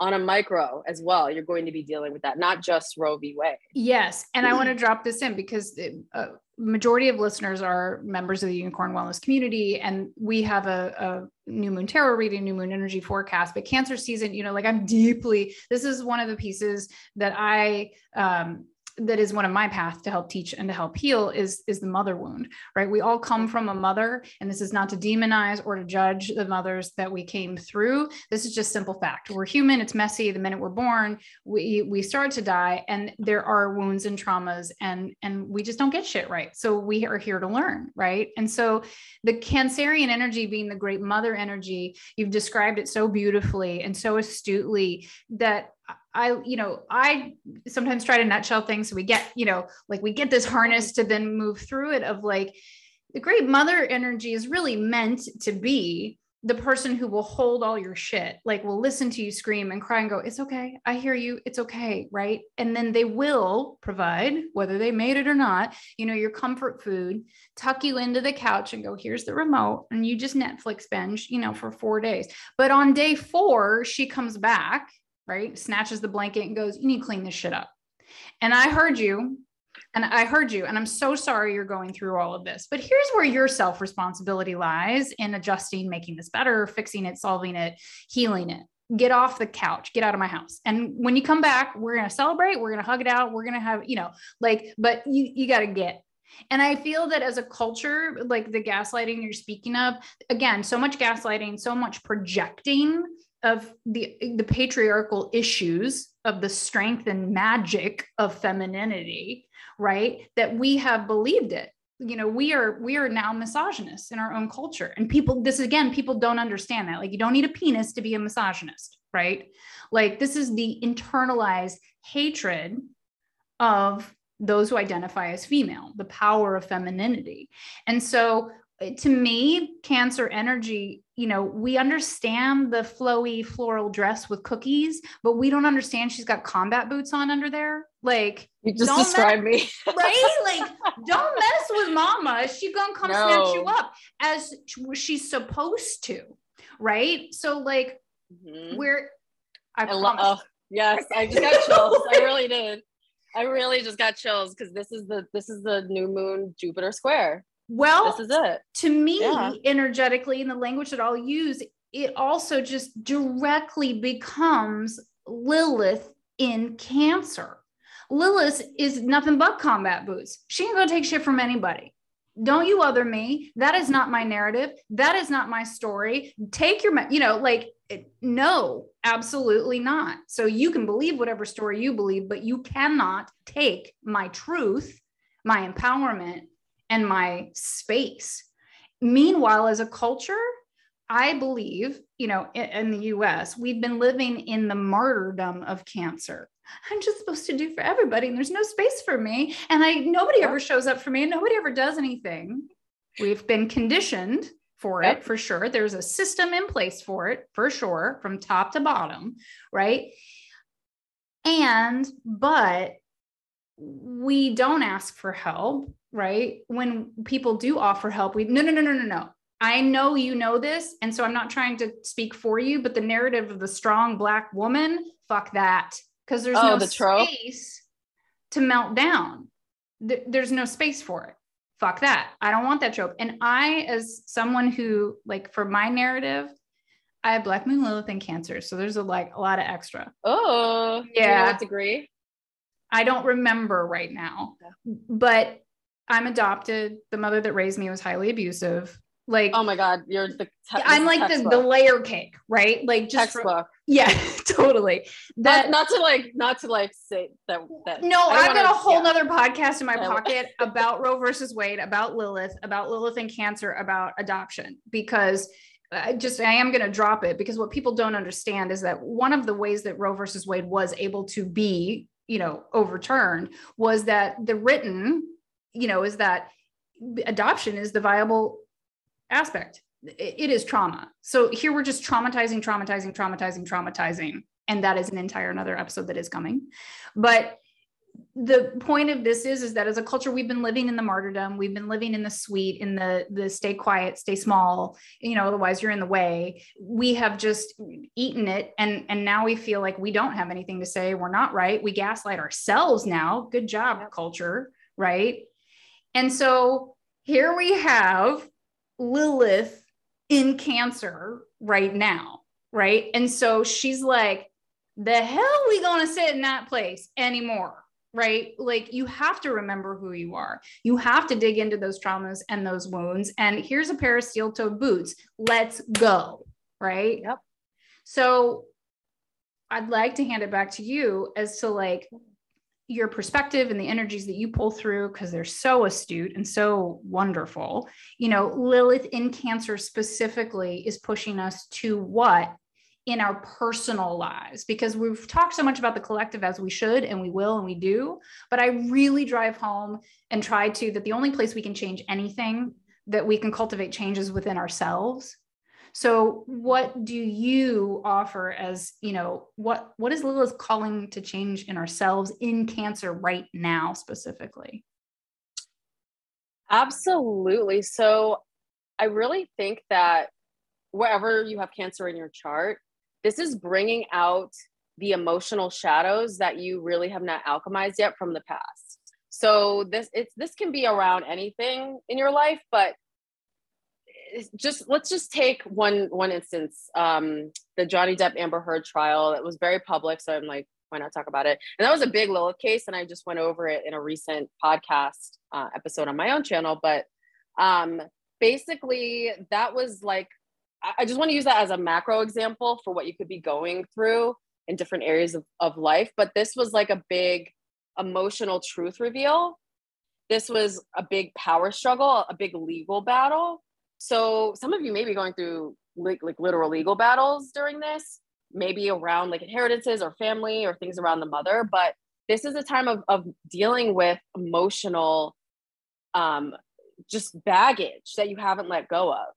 on a micro as well you're going to be dealing with that not just roe v. Wade. Yes and i want to drop this in because the uh, majority of listeners are members of the unicorn wellness community and we have a, a new moon tarot reading new moon energy forecast but cancer season you know like i'm deeply this is one of the pieces that i um that is one of my paths to help teach and to help heal is is the mother wound right? We all come from a mother and this is not to demonize or to judge the mothers that we came through. This is just simple fact. We're human it's messy the minute we're born we we start to die and there are wounds and traumas and and we just don't get shit right. So we are here to learn right? And so the cancerian energy being the great mother energy you've described it so beautifully and so astutely that I, you know, I sometimes try to nutshell things. So we get, you know, like we get this harness to then move through it of like the great mother energy is really meant to be the person who will hold all your shit, like will listen to you scream and cry and go, It's okay. I hear you. It's okay. Right. And then they will provide, whether they made it or not, you know, your comfort food, tuck you into the couch and go, Here's the remote. And you just Netflix binge, you know, for four days. But on day four, she comes back right? Snatches the blanket and goes, You need to clean this shit up. And I heard you. And I heard you. And I'm so sorry you're going through all of this. But here's where your self responsibility lies in adjusting, making this better, fixing it, solving it, healing it. Get off the couch, get out of my house. And when you come back, we're going to celebrate, we're going to hug it out, we're going to have, you know, like, but you, you got to get and I feel that as a culture, like the gaslighting you're speaking of, again, so much gaslighting, so much projecting of the the patriarchal issues of the strength and magic of femininity right? That we have believed it. You know we are we are now misogynists in our own culture. And people this again people don't understand that. Like you don't need a penis to be a misogynist right? Like this is the internalized hatred of those who identify as female the power of femininity. And so to me, Cancer energy, you know, we understand the flowy floral dress with cookies, but we don't understand she's got combat boots on under there. Like, you just described me. right? Like, don't mess with mama. She gonna come no. snatch you up as she's supposed to. Right. So, like, mm-hmm. we're, I, I love, oh, yes, I just got chills. I really did. I really just got chills because this is the this is the new moon Jupiter square. Well, this is it. To me, yeah. energetically, in the language that I'll use, it also just directly becomes Lilith in Cancer. Lilith is nothing but combat boots. She ain't gonna take shit from anybody. Don't you other me. That is not my narrative. That is not my story. Take your, you know, like, no, absolutely not. So you can believe whatever story you believe, but you cannot take my truth, my empowerment, and my space. Meanwhile, as a culture, I believe, you know, in, in, the US, we've been living in the martyrdom of cancer. I'm just supposed to do for everybody, and there's no space for me. And I nobody ever shows up for me, and nobody ever does anything. We've been conditioned for it for sure. There's a system in place for it for sure, from top to bottom, right? And, but we don't ask for help, right? When people do offer help, we, no, no, no, no, no, no. I know you know this. And so I'm not trying to speak for you, but the narrative of the strong Black woman, fuck that. Because there's oh, no the space to melt down. There's no space for it fuck that. I don't want that trope. And I, as someone who, like, for my narrative, I have Black Moon Lilith and Cancer. So there's a like a lot of extra. Oh, yeah. what degree? I don't remember right now, but I'm adopted. The mother that raised me was highly abusive. Like, oh my God, you're the. Te- I'm like the, the layer cake, right? Like just textbook. From, yeah, totally. That not, not, to like, not to like say that. that no, I've got a whole yeah. nother podcast in my pocket about Roe versus Wade, about Lilith, about Lilith and cancer, about adoption, because I just I am going to drop it because what people don't understand is that one of the ways that Roe versus Wade was able to be, you know, overturned was that the written, you know, is that adoption is the viable aspect. It is trauma. So here we're just traumatizing, traumatizing, traumatizing, traumatizing. And that is an entire another episode that is coming. But the point of this is is that as a culture we've been living in the martyrdom. We've been living in the sweet in the the stay quiet stay small you know otherwise you're in the way. We have just eaten it and and now we feel like we don't have anything to say. We're not right. We gaslight ourselves now. Good job culture right? And so here we have Lilith in Cancer right now, right? And so she's like, the hell we gonna sit in that place anymore? Right? Like you have to remember who you are. You have to dig into those traumas and those wounds. And here's a pair of steel toed boots. Let's go. Right. Yep. So I'd like to hand it back to you as to like your perspective and the energies that you pull through because they're so astute and so wonderful. You know, Lilith in Cancer specifically is pushing us to what in our personal lives because we've talked so much about the collective as we should and we will and we do but i really drive home and try to that the only place we can change anything that we can cultivate changes within ourselves so what do you offer as, you know, what what is Lilith calling to change in ourselves in cancer right now specifically? Absolutely. So I really think that wherever you have cancer in your chart, this is bringing out the emotional shadows that you really have not alchemized yet from the past. So this it's this can be around anything in your life, but just let's just take one one instance um the johnny depp amber heard trial it was very public so i'm like why not talk about it and that was a big lilith case and i just went over it in a recent podcast uh, episode on my own channel but um basically that was like i just want to use that as a macro example for what you could be going through in different areas of, of life but this was like a big emotional truth reveal this was a big power struggle a big legal battle so some of you may be going through like, like literal legal battles during this, maybe around like inheritances or family or things around the mother. But this is a time of, of dealing with emotional um, just baggage that you haven't let go of.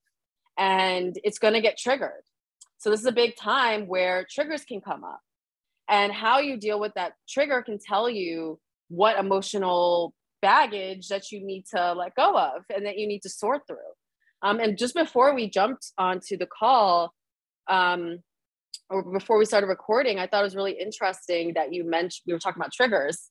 And it's going to get triggered. So this is a big time where triggers can come up. And how you deal with that trigger can tell you what emotional baggage that you need to let go of and that you need to sort through. Um, and just before we jumped onto the call, um, or before we started recording, I thought it was really interesting that you mentioned we were talking about triggers.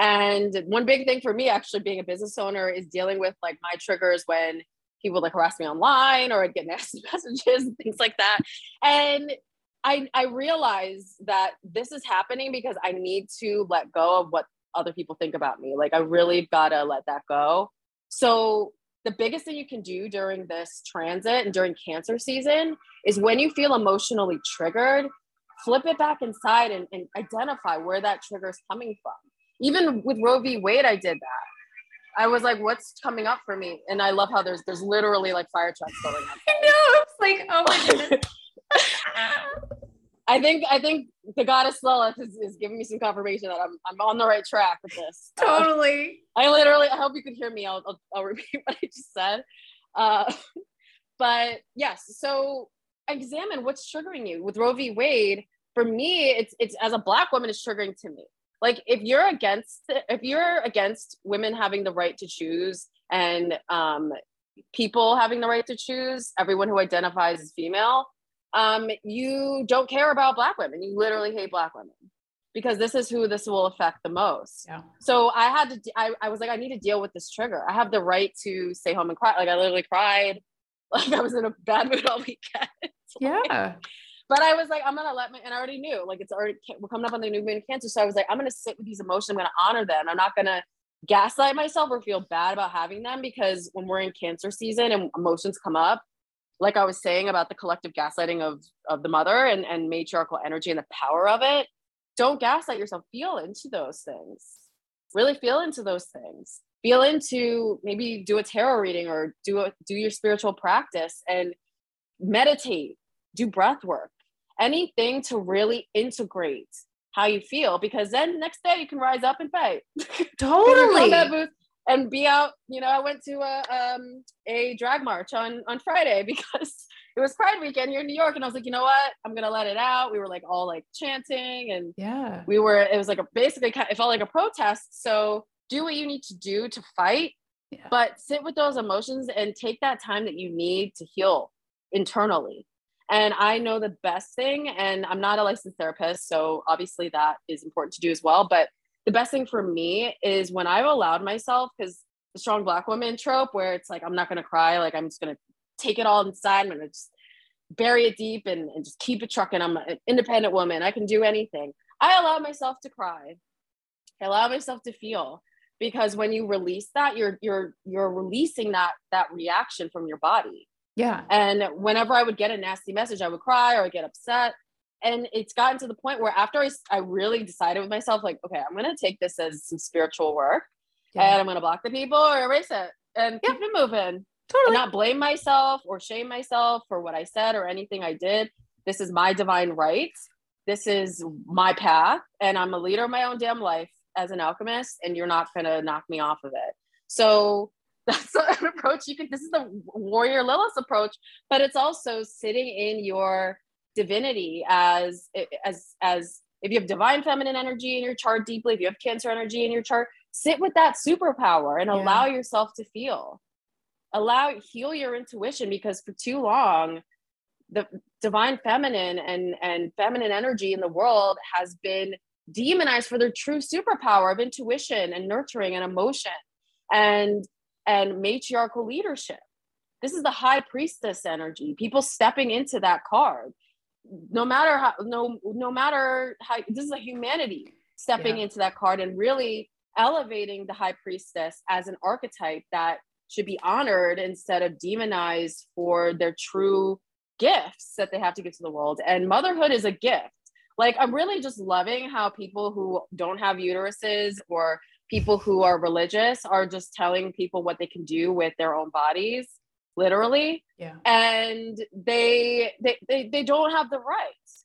And one big thing for me, actually, being a business owner, is dealing with like my triggers when people like harass me online or I'd get nasty messages and things like that. And I I realize that this is happening because I need to let go of what other people think about me. Like I really gotta let that go. So the biggest thing you can do during this transit and during cancer season is when you feel emotionally triggered flip it back inside and, and identify where that trigger is coming from even with roe v wade i did that i was like what's coming up for me and i love how there's there's literally like fire trucks going on i know it's like oh my goodness I think I think the goddess Lilith is, is giving me some confirmation that I'm I'm on the right track with this. Totally. Uh, I literally I hope you could hear me. I'll I'll, I'll repeat what I just said. Uh, but yes, so examine what's triggering you with Roe v. Wade. For me, it's it's as a black woman, it's triggering to me. Like if you're against if you're against women having the right to choose and um, people having the right to choose, everyone who identifies as female, um, you don't care about black women. You literally hate black women because this is who this will affect the most. Yeah. So I had to, I, I was like, I need to deal with this trigger. I have the right to stay home and cry. Like I literally cried. Like I was in a bad mood all weekend. yeah. But I was like, I'm gonna let my, and I already knew, like it's already, we're coming up on the new moon cancer. So I was like, I'm gonna sit with these emotions. I'm gonna honor them. I'm not gonna gaslight myself or feel bad about having them because when we're in cancer season and emotions come up, like I was saying about the collective gaslighting of of the mother and, and matriarchal energy and the power of it, don't gaslight yourself. Feel into those things. Really feel into those things. Feel into maybe do a tarot reading or do a, do your spiritual practice and meditate, do breath work, anything to really integrate how you feel because then next day you can rise up and fight. Totally and be out. You know, I went to a um, a drag march on on Friday because it was Pride weekend here in New York, and I was like, you know what, I'm gonna let it out. We were like all like chanting, and yeah, we were. It was like a basically it felt like a protest. So do what you need to do to fight, yeah. but sit with those emotions and take that time that you need to heal internally. And I know the best thing, and I'm not a licensed therapist, so obviously that is important to do as well. But the best thing for me is when I've allowed myself, because the strong black woman trope where it's like, I'm not going to cry, like, I'm just going to take it all inside, I'm going to just bury it deep and, and just keep it trucking. I'm an independent woman, I can do anything. I allow myself to cry, I allow myself to feel because when you release that you're you're you're releasing that that reaction from your body yeah. And whenever i would get a nasty message i would cry or i would get upset. And it's gotten to the point where after I, I really decided with myself like okay i'm going to take this as some spiritual work yeah. and i'm going to block the people or erase it and yeah. keep it moving. Totally. and not blame myself or shame myself for what i said or anything i did. This is my divine right this is my path and i'm a leader of my own damn life as an alchemist and you're not going to knock me off of it. So that's an approach you can this is the warrior lilith approach but it's also sitting in your divinity as as as if you have divine feminine energy in your chart deeply if you have cancer energy in your chart sit with that superpower and yeah. allow yourself to feel allow heal your intuition because for too long the divine feminine and and feminine energy in the world has been demonized for their true superpower of intuition and nurturing and emotion and and matriarchal leadership. This is the high priestess energy people stepping into that card. No matter how no no matter how this is a humanity stepping yeah. into that card and really elevating the high priestess as an archetype that should be honored instead of demonized for their true gifts that they have to give to the world. And motherhood is a gift. Like i'm really just loving how people who don't have uteruses or people who are religious are just telling people what they can do with their own bodies literally yeah and they they they, they don't have the rights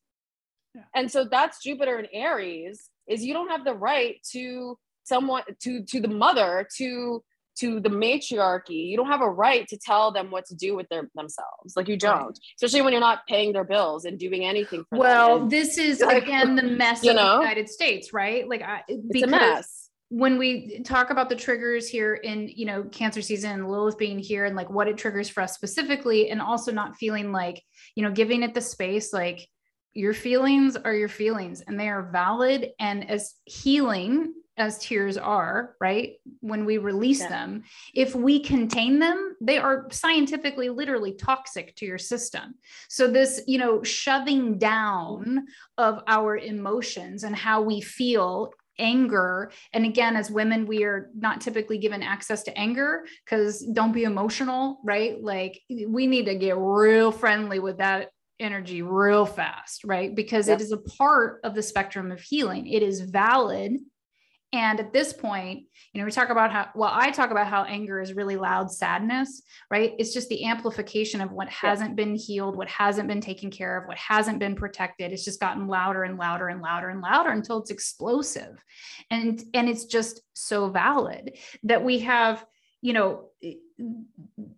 yeah. and so that's jupiter and aries is you don't have the right to someone to to the mother to to the matriarchy you don't have a right to tell them what to do with their themselves like you don't right. especially when you're not paying their bills and doing anything for well them. this is like, again the mess you know? of the united states right like I, because it's a mess when we talk about the triggers here in you know cancer season lilith being here and like what it triggers for us specifically and also not feeling like you know giving it the space like your feelings are your feelings and they are valid and as healing as tears are right when we release yeah. them if we contain them they are scientifically literally toxic to your system so this you know shoving down of our emotions and how we feel anger. And again as women we are not typically given access to anger because don't be emotional right? Like we need to get real friendly with that energy real fast right? Because yep. it is a part of the spectrum of healing. It is valid and at this point, you know, we talk about how, well, I talk about how anger is really loud sadness, right? It's just the amplification of what hasn't been healed, what hasn't been taken care of, what hasn't been protected. It's just gotten louder and louder and louder and louder until it's explosive. And, and it's just so valid that we have, you know,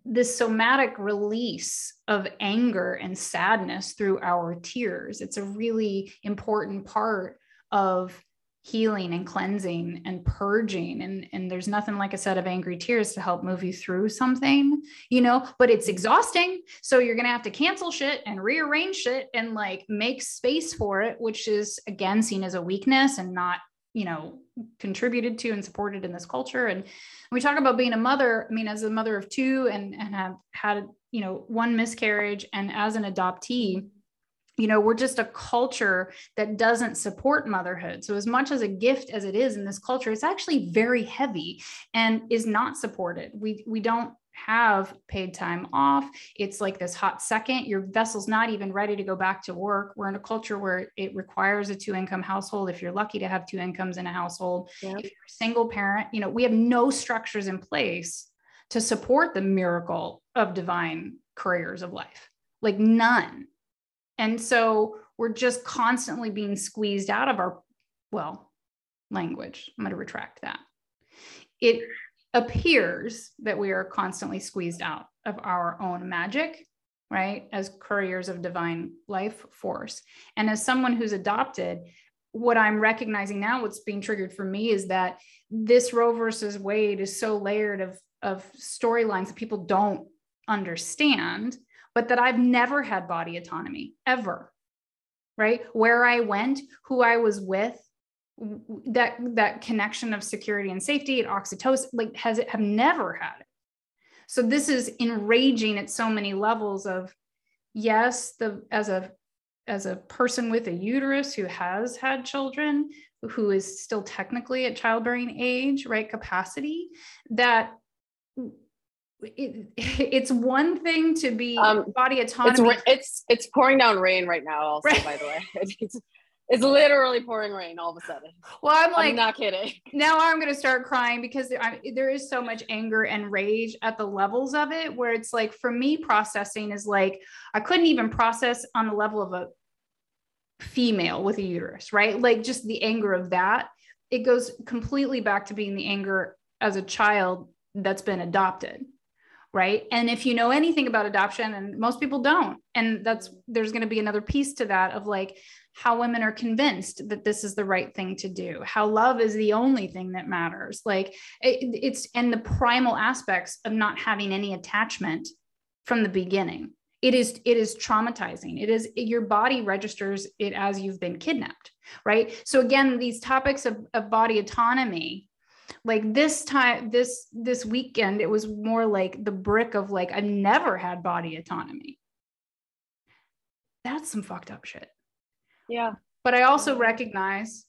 this somatic release of anger and sadness through our tears. It's a really important part of healing and cleansing and purging. And and there's nothing like a set of angry tears to help move you through something you know but it's mm-hmm. exhausting. So you're going to have to cancel shit and rearrange shit and like make space for it which is again seen as a weakness and not you know contributed to and supported in this culture. And we talk about being a mother i mean as a mother of two and and have had you know one miscarriage and as an adoptee you know we're just a culture that doesn't support motherhood. So as much as a gift as it is in this culture it's actually very heavy and is not supported. We we don't have paid time off. It's like this hot second. Your vessel's not even ready to go back to work. We're in a culture where it requires a two income household if you're lucky to have two incomes in a household. Yep. if you're a single parent you know we have no structures in place to support the miracle of divine careers of life. Like none and so we're just constantly being squeezed out of our, well, language. I'm going to retract that. It appears that we are constantly squeezed out of our own magic, right? As couriers of divine life force. And as someone who's adopted, what I'm recognizing now, what's being triggered for me is that this Roe versus Wade is so layered of, of storylines that people don't understand but that I've never had body autonomy ever. Right? Where I went, who I was with, that that connection of security and safety and oxytocin like has it have never had it. So this is enraging at so many levels of yes, the as a as a person with a uterus who has had children, who is still technically at childbearing age, right? Capacity, that it, it's one thing to be um, body autonomy. It's, it's, it's pouring down rain right now. Also, right. by the way, it's, it's literally pouring rain all of a sudden. Well, I'm like, I'm not kidding. Now I'm going to start crying because there, I, there is so much anger and rage at the levels of it. Where it's like, for me, processing is like I couldn't even process on the level of a female with a uterus, right? Like just the anger of that. It goes completely back to being the anger as a child that's been adopted right? And if you know anything about adoption and most people don't and that's there's going to be another piece to that of like how women are convinced that this is the right thing to do how love is the only thing that matters. Like it, it's and the primal aspects of not having any attachment from the beginning. It is it is traumatizing. It is your body registers it as you've been kidnapped right? So again these topics of, of body autonomy like this time this this weekend it was more like the brick of like i've never had body autonomy. That's some fucked up shit. Yeah. But i also recognize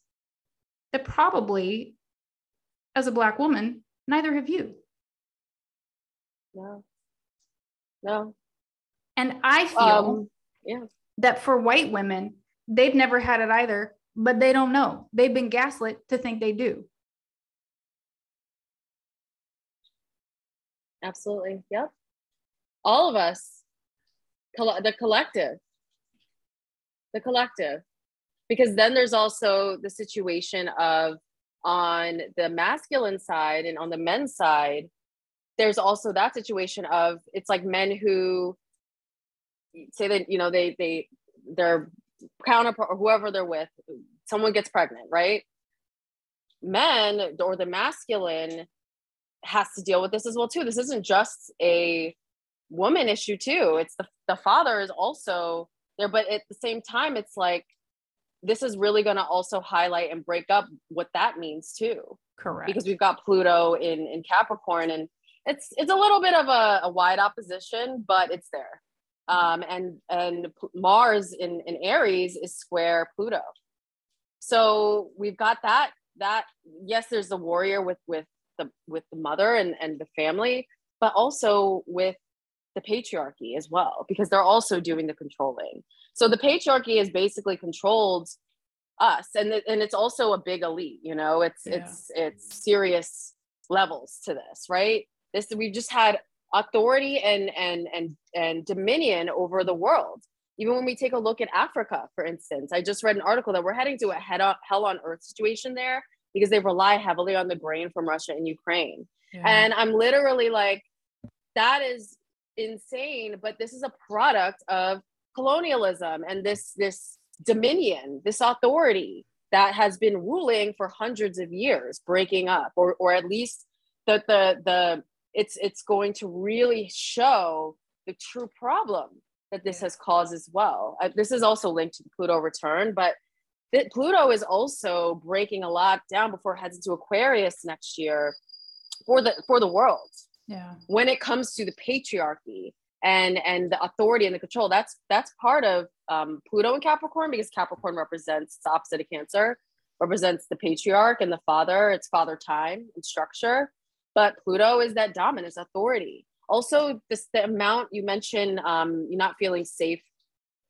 that probably as a black woman neither have you. No. No. And i feel um, yeah. that for white women they've never had it either but they don't know. They've been gaslit to think they do Absolutely. Yep. All of us, the collective, the collective. Because then there's also the situation of on the masculine side and on the men's side, there's also that situation of it's like men who say that, you know, they, they, their counterpart or whoever they're with, someone gets pregnant, right? Men or the masculine has to deal with this as well too. This isn't just a woman issue too. It's the the father is also there, but at the same time, it's like this is really going to also highlight and break up what that means too. Correct. Because we've got Pluto in in Capricorn, and it's it's a little bit of a, a wide opposition, but it's there. Um, and and Mars in in Aries is square Pluto, so we've got that that yes there's the warrior with with the with the mother and and the family but also with the patriarchy as well because they're also doing the controlling. So the patriarchy is basically controlled us and and it's also a big elite you know? It's yeah. it's it's serious levels to this right? This we've just had authority and and and and dominion over the world. Even when we take a look at africa for instance i just read an article that we're heading to a head on, hell on earth situation there because they rely heavily on the grain from russia and ukraine yeah. and i'm literally like that is insane but this is a product of colonialism and this this dominion this authority that has been ruling for hundreds of years breaking up or or at least that the the it's it's going to really show the true problem that this has caused as well. Uh, this is also linked to the Pluto return, but that Pluto is also breaking a lot down before it heads into Aquarius next year for the for the world. Yeah. When it comes to the patriarchy and and the authority and the control, that's that's part of um, Pluto and Capricorn because Capricorn represents the opposite of Cancer, represents the patriarch and the father. It's father time and structure but Pluto is that dominance authority. Also, this the amount you mentioned, um, you're not feeling safe,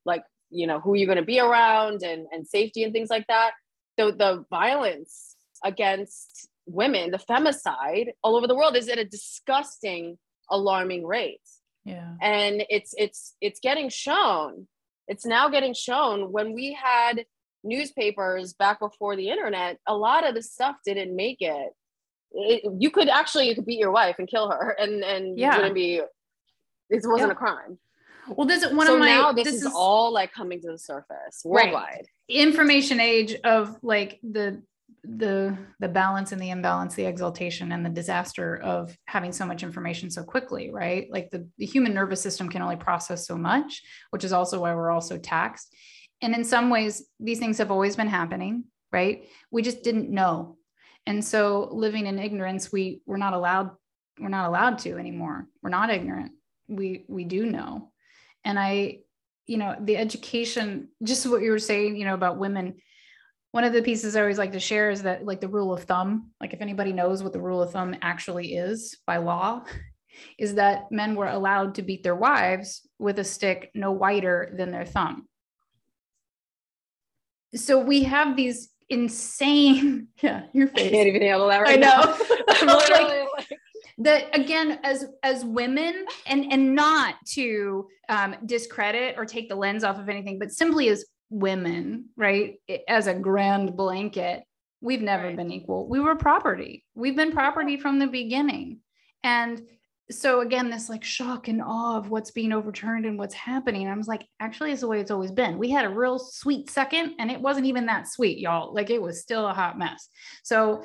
like you know who you're going to be around and and safety and things like that. So the violence against women, the femicide all over the world is at a disgusting, alarming rate. Yeah, and it's it's it's getting shown. It's now getting shown when we had newspapers back before the internet. A lot of the stuff didn't make it it, you could actually you could beat your wife and kill her and and yeah. wouldn't be this wasn't yeah. a crime well this is one so of my now this, this is, is, all like coming to the surface worldwide. Right. information age of like the the the balance and the imbalance the exaltation and the disaster of having so much information so quickly right? Like the, the human nervous system can only process so much which is also why we're also taxed. And in some ways these things have always been happening right? We just didn't know. And so living in ignorance we we're not allowed we're not allowed to anymore. We're not ignorant. We we do know and i you know the education just what you were saying you know about women one of the pieces i always like to share is that like the rule of thumb like if anybody knows what the rule of thumb actually is by law is that men were allowed to beat their wives with a stick no wider than their thumb so we have these insane. Yeah, your face. I can't even handle that right I know. I'm literally like, that again as as women and and not to um, discredit or take the lens off of anything but simply as women right as a grand blanket we've never right. been equal. We were property. We've been property from the beginning. And so again this like shock and awe of what's being overturned and what's happening. I was like actually it's the way it's always been. We had a real sweet second and it wasn't even that sweet y'all. Like it was still a hot mess. So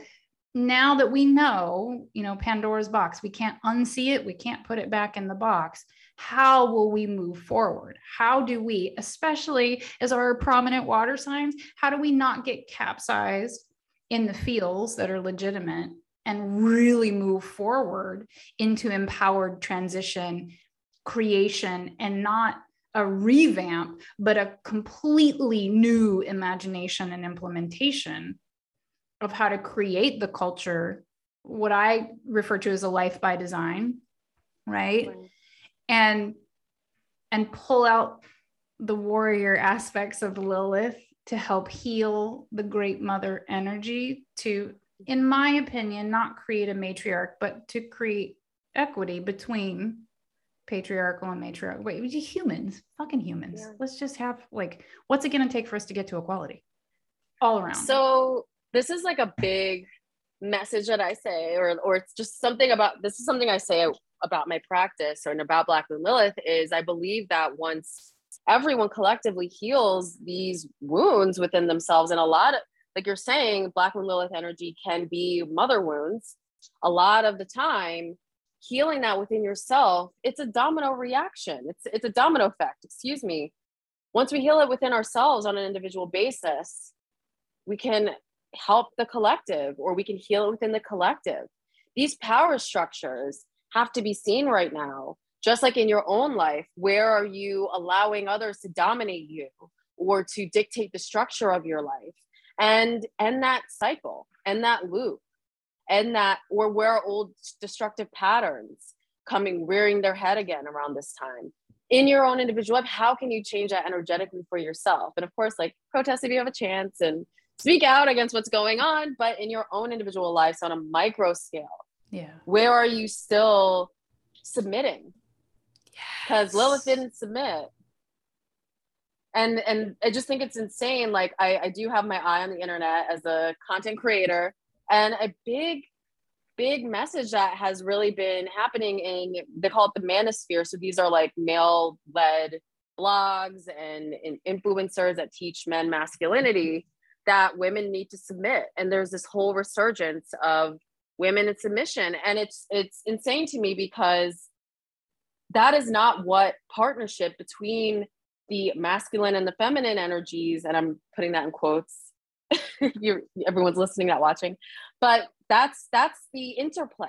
now that we know you know pandora's box we can't unsee it we can't put it back in the box how will we move forward? How do we especially as our prominent water signs how do we not get capsized in the fields that are legitimate and really move forward into empowered transition creation and not a revamp, but a completely new imagination and implementation of how to create the culture, what I refer to as a life by design, right? right. And and pull out the warrior aspects of Lilith to help heal the great mother energy to in my opinion, not create a matriarch, but to create equity between patriarchal and matriarchal. Wait, humans, fucking humans. Yeah. Let's just have like, what's it going to take for us to get to equality all around? So this is like a big message that I say, or or it's just something about this is something I say about my practice or about Black Moon Lilith is I believe that once everyone collectively heals these wounds within themselves, and a lot of like you're saying, Black Moon Lilith energy can be mother wounds. A lot of the time, healing that within yourself, it's a domino reaction. It's it's a domino effect. Excuse me. Once we heal it within ourselves on an individual basis, we can help the collective, or we can heal it within the collective. These power structures have to be seen right now. Just like in your own life, where are you allowing others to dominate you or to dictate the structure of your life? and end that cycle and that loop and that or where old destructive patterns coming rearing their head again around this time in your own individual life how can you change that energetically for yourself and of course like protest if you have a chance and speak out against what's going on but in your own individual lives on a micro scale yeah. where are you still submitting? Because yes. lilith didn't submit. And and i just think it's insane like I, I do have my eye on the internet as a content creator and a big big message that has really been happening in they call it the manosphere. So these are like male led blogs and, and influencers that teach men masculinity that women need to submit. And there's this whole resurgence of women in submission. And it's it's insane to me because that is not what partnership between the masculine and the feminine energies and i'm putting that in quotes you everyone's listening not watching but that's that's the interplay.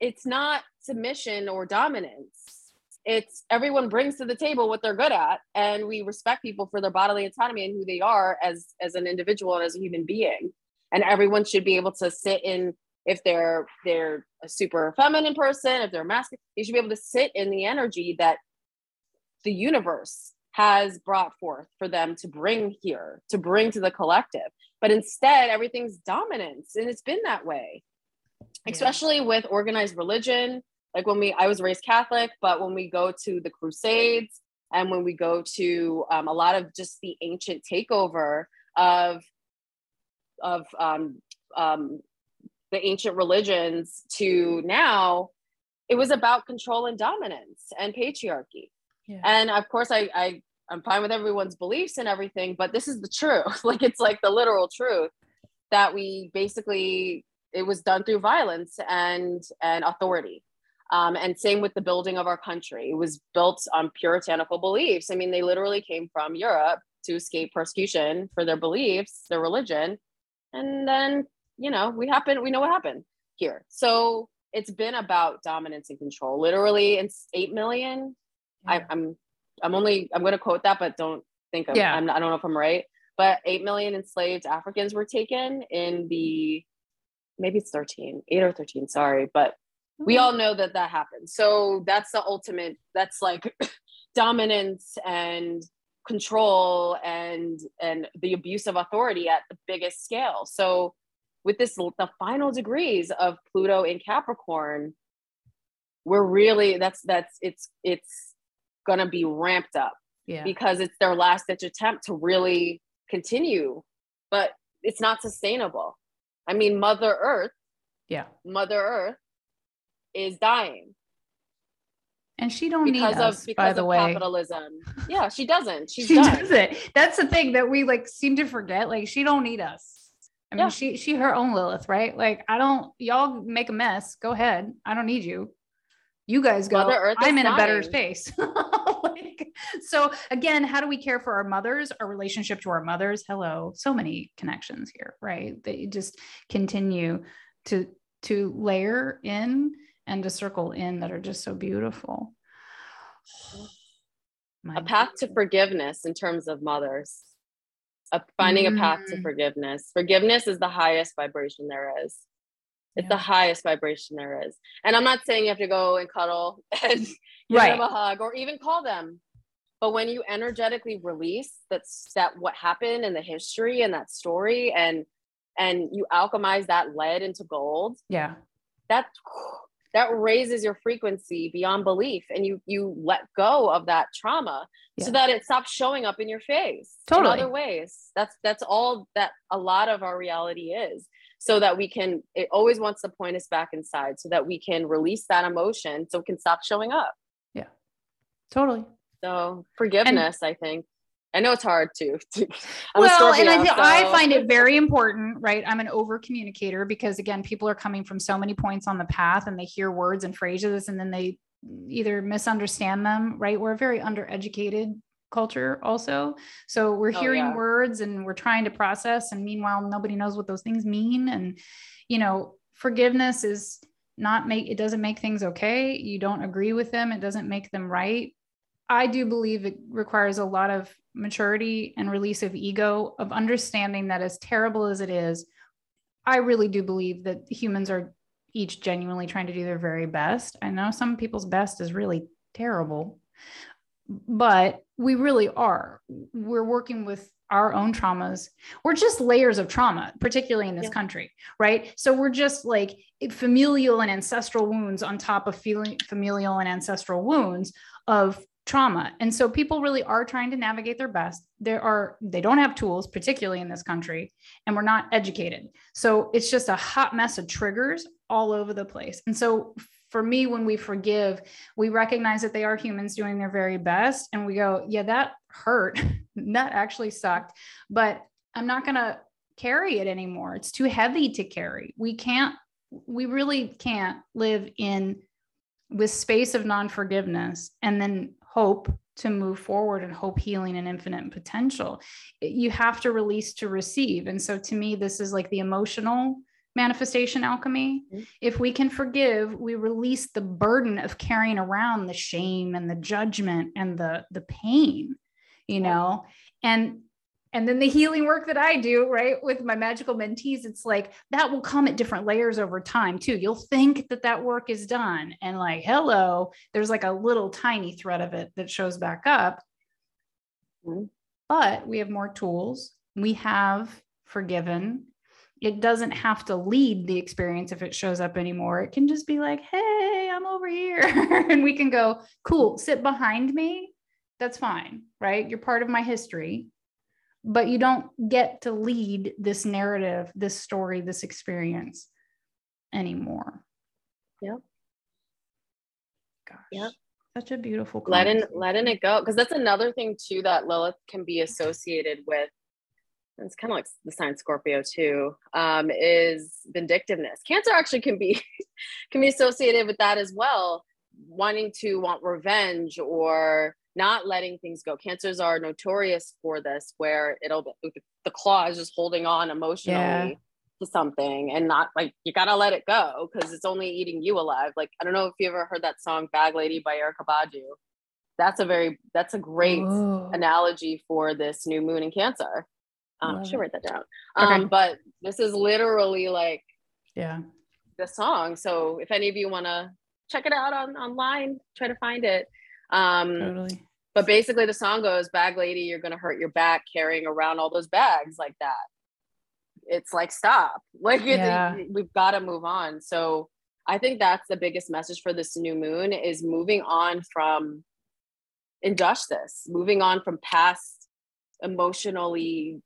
It's not submission or dominance it's everyone brings to the table what they're good at and we respect people for their bodily autonomy and who they are as as an individual and as a human being and everyone should be able to sit in if they're they're a super feminine person if they're masculine you should be able to sit in the energy that the universe has brought forth for them to bring here to bring to the collective but instead everything's dominance and it's been that way yeah. especially with organized religion like when we i was raised catholic but when we go to the crusades and when we go to um, a lot of just the ancient takeover of of um, um, the ancient religions to now it was about control and dominance and patriarchy. Yeah. and of course I, I i'm fine with everyone's beliefs and everything but this is the truth. Like it's like the literal truth that we basically it was done through violence and and authority um, and same with the building of our country. It was built on puritanical beliefs. I mean, they literally came from Europe to escape persecution for their beliefs, their religion. And then, you know, we happen, we know what happened here. So it's been about dominance and control. Literally, it's 8 million. Yeah. I, I'm, I'm only, I'm going to quote that, but don't think of, yeah. I'm, I don't know if I'm right, but 8 million enslaved Africans were taken in the, maybe it's 13, 8 or 13, sorry, but we mm-hmm. all know that that happens. So that's the ultimate that's like dominance and control and and the abuse of authority at the biggest scale. So with this the final degrees of pluto in capricorn we're really that's that's it's it's gonna be ramped up yeah. because it's their last ditch attempt to really continue but it's not sustainable. I mean mother earth yeah. Mother earth is dying. And she don't because need us, of because of way. capitalism. Yeah, she doesn't. She's she done. doesn't. That's the thing that we like seem to forget. Like she don't need us. I mean, yeah. she she her own Lilith, right? Like I don't. Y'all make a mess. Go ahead. I don't need you. You guys go. I'm in dying. a better space. like, so again, how do we care for our mothers? Our relationship to our mothers. Hello, so many connections here, right? That you just continue to to layer in and to circle in that are just so beautiful. My a path to forgiveness in terms of mothers. A, finding mm. a path to mm. forgiveness. Forgiveness is the highest vibration there is. It's yeah. the highest vibration there is. And I'm not saying you have to go and cuddle and give right. them a hug or even call them. But when you energetically release that's that what happened in the history and that story and and you alchemize that lead into gold. Yeah. That that raises your frequency beyond belief and you you let go of that trauma yeah. so that it stops showing up in your face totally. in other ways. That's that's all that a lot of our reality is so that we can it always wants to point us back inside so that we can release that emotion so it can stop showing up. Yeah. Totally. So forgiveness and, i think I know it's hard to. well, and I, so. I find it very important, right? I'm an over communicator because again, people are coming from so many points on the path and they hear words and phrases and then they either misunderstand them, right? We're a very undereducated culture also. So we're oh, hearing oh, yeah. words and we're trying to process and meanwhile nobody knows what those things mean and you know, forgiveness is not make it doesn't make things okay. You don't agree with them, it doesn't make them right I do believe it requires a lot of maturity and release of ego, of understanding that as terrible as it is, I really do believe that humans are each genuinely trying to do their very best. I know some people's best is really terrible, but we really are. We're working with our own traumas. We're just layers of trauma, particularly in this yeah. country, right? So we're just like familial and ancestral wounds on top of feeling familial and ancestral wounds of trauma. And so people really are trying to navigate their best. There are they don't have tools particularly in this country and we're not educated. So it's just a hot mess of triggers all over the place. And so for me when we forgive, we recognize that they are humans doing their very best and we go, yeah, that hurt. that actually sucked, but I'm not going to carry it anymore. It's too heavy to carry. We can't we really can't live in with space of non-forgiveness and then hope to move forward and hope healing and infinite potential you have to release to receive. And so to me this is like the emotional manifestation alchemy. Mm-hmm. if we can forgive we release the burden of carrying around the shame and the judgment and the the pain you know? And and then the healing work that I do, right, with my magical mentees, it's like that will come at different layers over time too. You'll think that that work is done, and like, hello, there's like a little tiny thread of it that shows back up. Mm-hmm. But we have more tools. We have forgiven. It doesn't have to lead the experience if it shows up anymore. It can just be like, hey, I'm over here. and we can go, cool, sit behind me. That's fine, right? You're part of my history but you don't get to lead this narrative, this story, this experience anymore. Yep. Gosh. Yep. Such a beautiful letting letting it go because that's another thing too that Lilith can be associated with. it's kind of like the sign Scorpio too. Um, is vindictiveness. Cancer actually can be can be associated with that as well, wanting to want revenge or not letting things go. Cancers are notorious for this, where it'll the claw is just holding on emotionally yeah. to something and not like you gotta let it go because it's only eating you alive. Like I don't know if you ever heard that song "Bag Lady" by Erykah Badu. That's a very that's a great Ooh. analogy for this new moon in Cancer. Um, I should write that down. Um. But this is literally like yeah the song. So if any of you want to check it out on online, try to find it. Um, totally. But basically, the song goes, "Bag lady, you're gonna hurt your back carrying around all those bags like that." It's like stop, like yeah. we've got to move on. So I think that's the biggest message for this new moon is moving on from injustice, moving on from past emotionally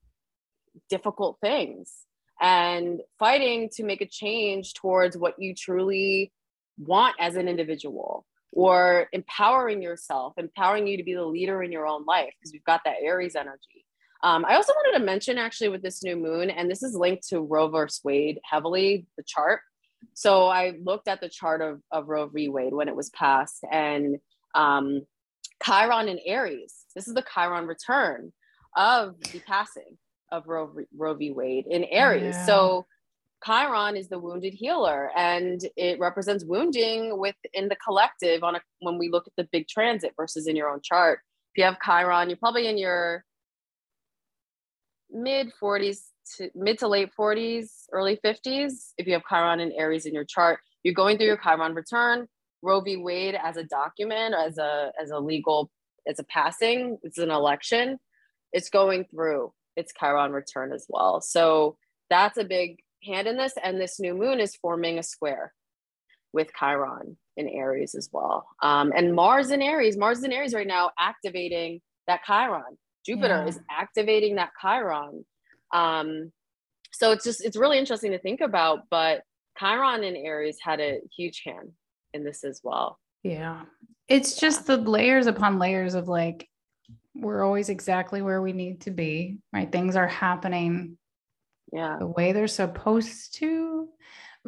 difficult things and fighting to make a change towards what you truly want as an individual or empowering yourself, empowering you to be the leader in your own life because we've got that Aries energy. Um, I also wanted to mention actually with this new moon, and this is linked to Roe versus Wade heavily, the chart. So I looked at the chart of, of Roe v. Wade when it was passed, and um, Chiron in Aries. This is the Chiron return of the passing of Roe, Roe v. Wade in Aries. Yeah. So Chiron is the wounded healer, and it represents wounding within the collective. On a, when we look at the big transit versus in your own chart, if you have Chiron, you're probably in your mid 40s to mid to late 40s, early 50s. If you have Chiron and Aries in your chart, you're going through your Chiron return. Roe v. Wade as a document, as a as a legal, as a passing, it's an election. It's going through its Chiron return as well. So that's a big hand in this, and this new moon is forming a square with Chiron in Aries as well. Um, and Mars in Aries, Mars in Aries right now activating that Chiron. Jupiter yeah. is activating that Chiron. Um, so it's just, it's really interesting to think about, but Chiron in Aries had a huge hand in this as well. Yeah. It's just the layers upon layers of like, we're always exactly where we need to be, right? Things are happening yeah. the way they're supposed to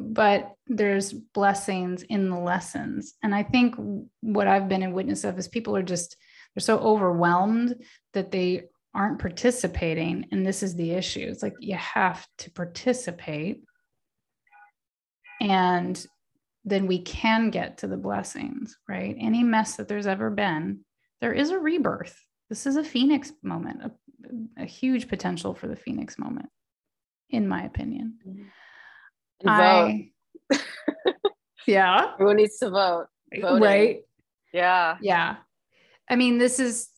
but there's blessings in the lessons. And i think what i've been a witness of is people are just they're so overwhelmed that they aren't participating and this is the issue. It's like you have to participate. And then we can get to the blessings right? Any mess that there's ever been there is a rebirth. This is a phoenix moment, a, a huge potential for the phoenix moment, in my opinion. And I, yeah, Everyone needs to vote. Voting. right. Yeah. Yeah. I mean, this is,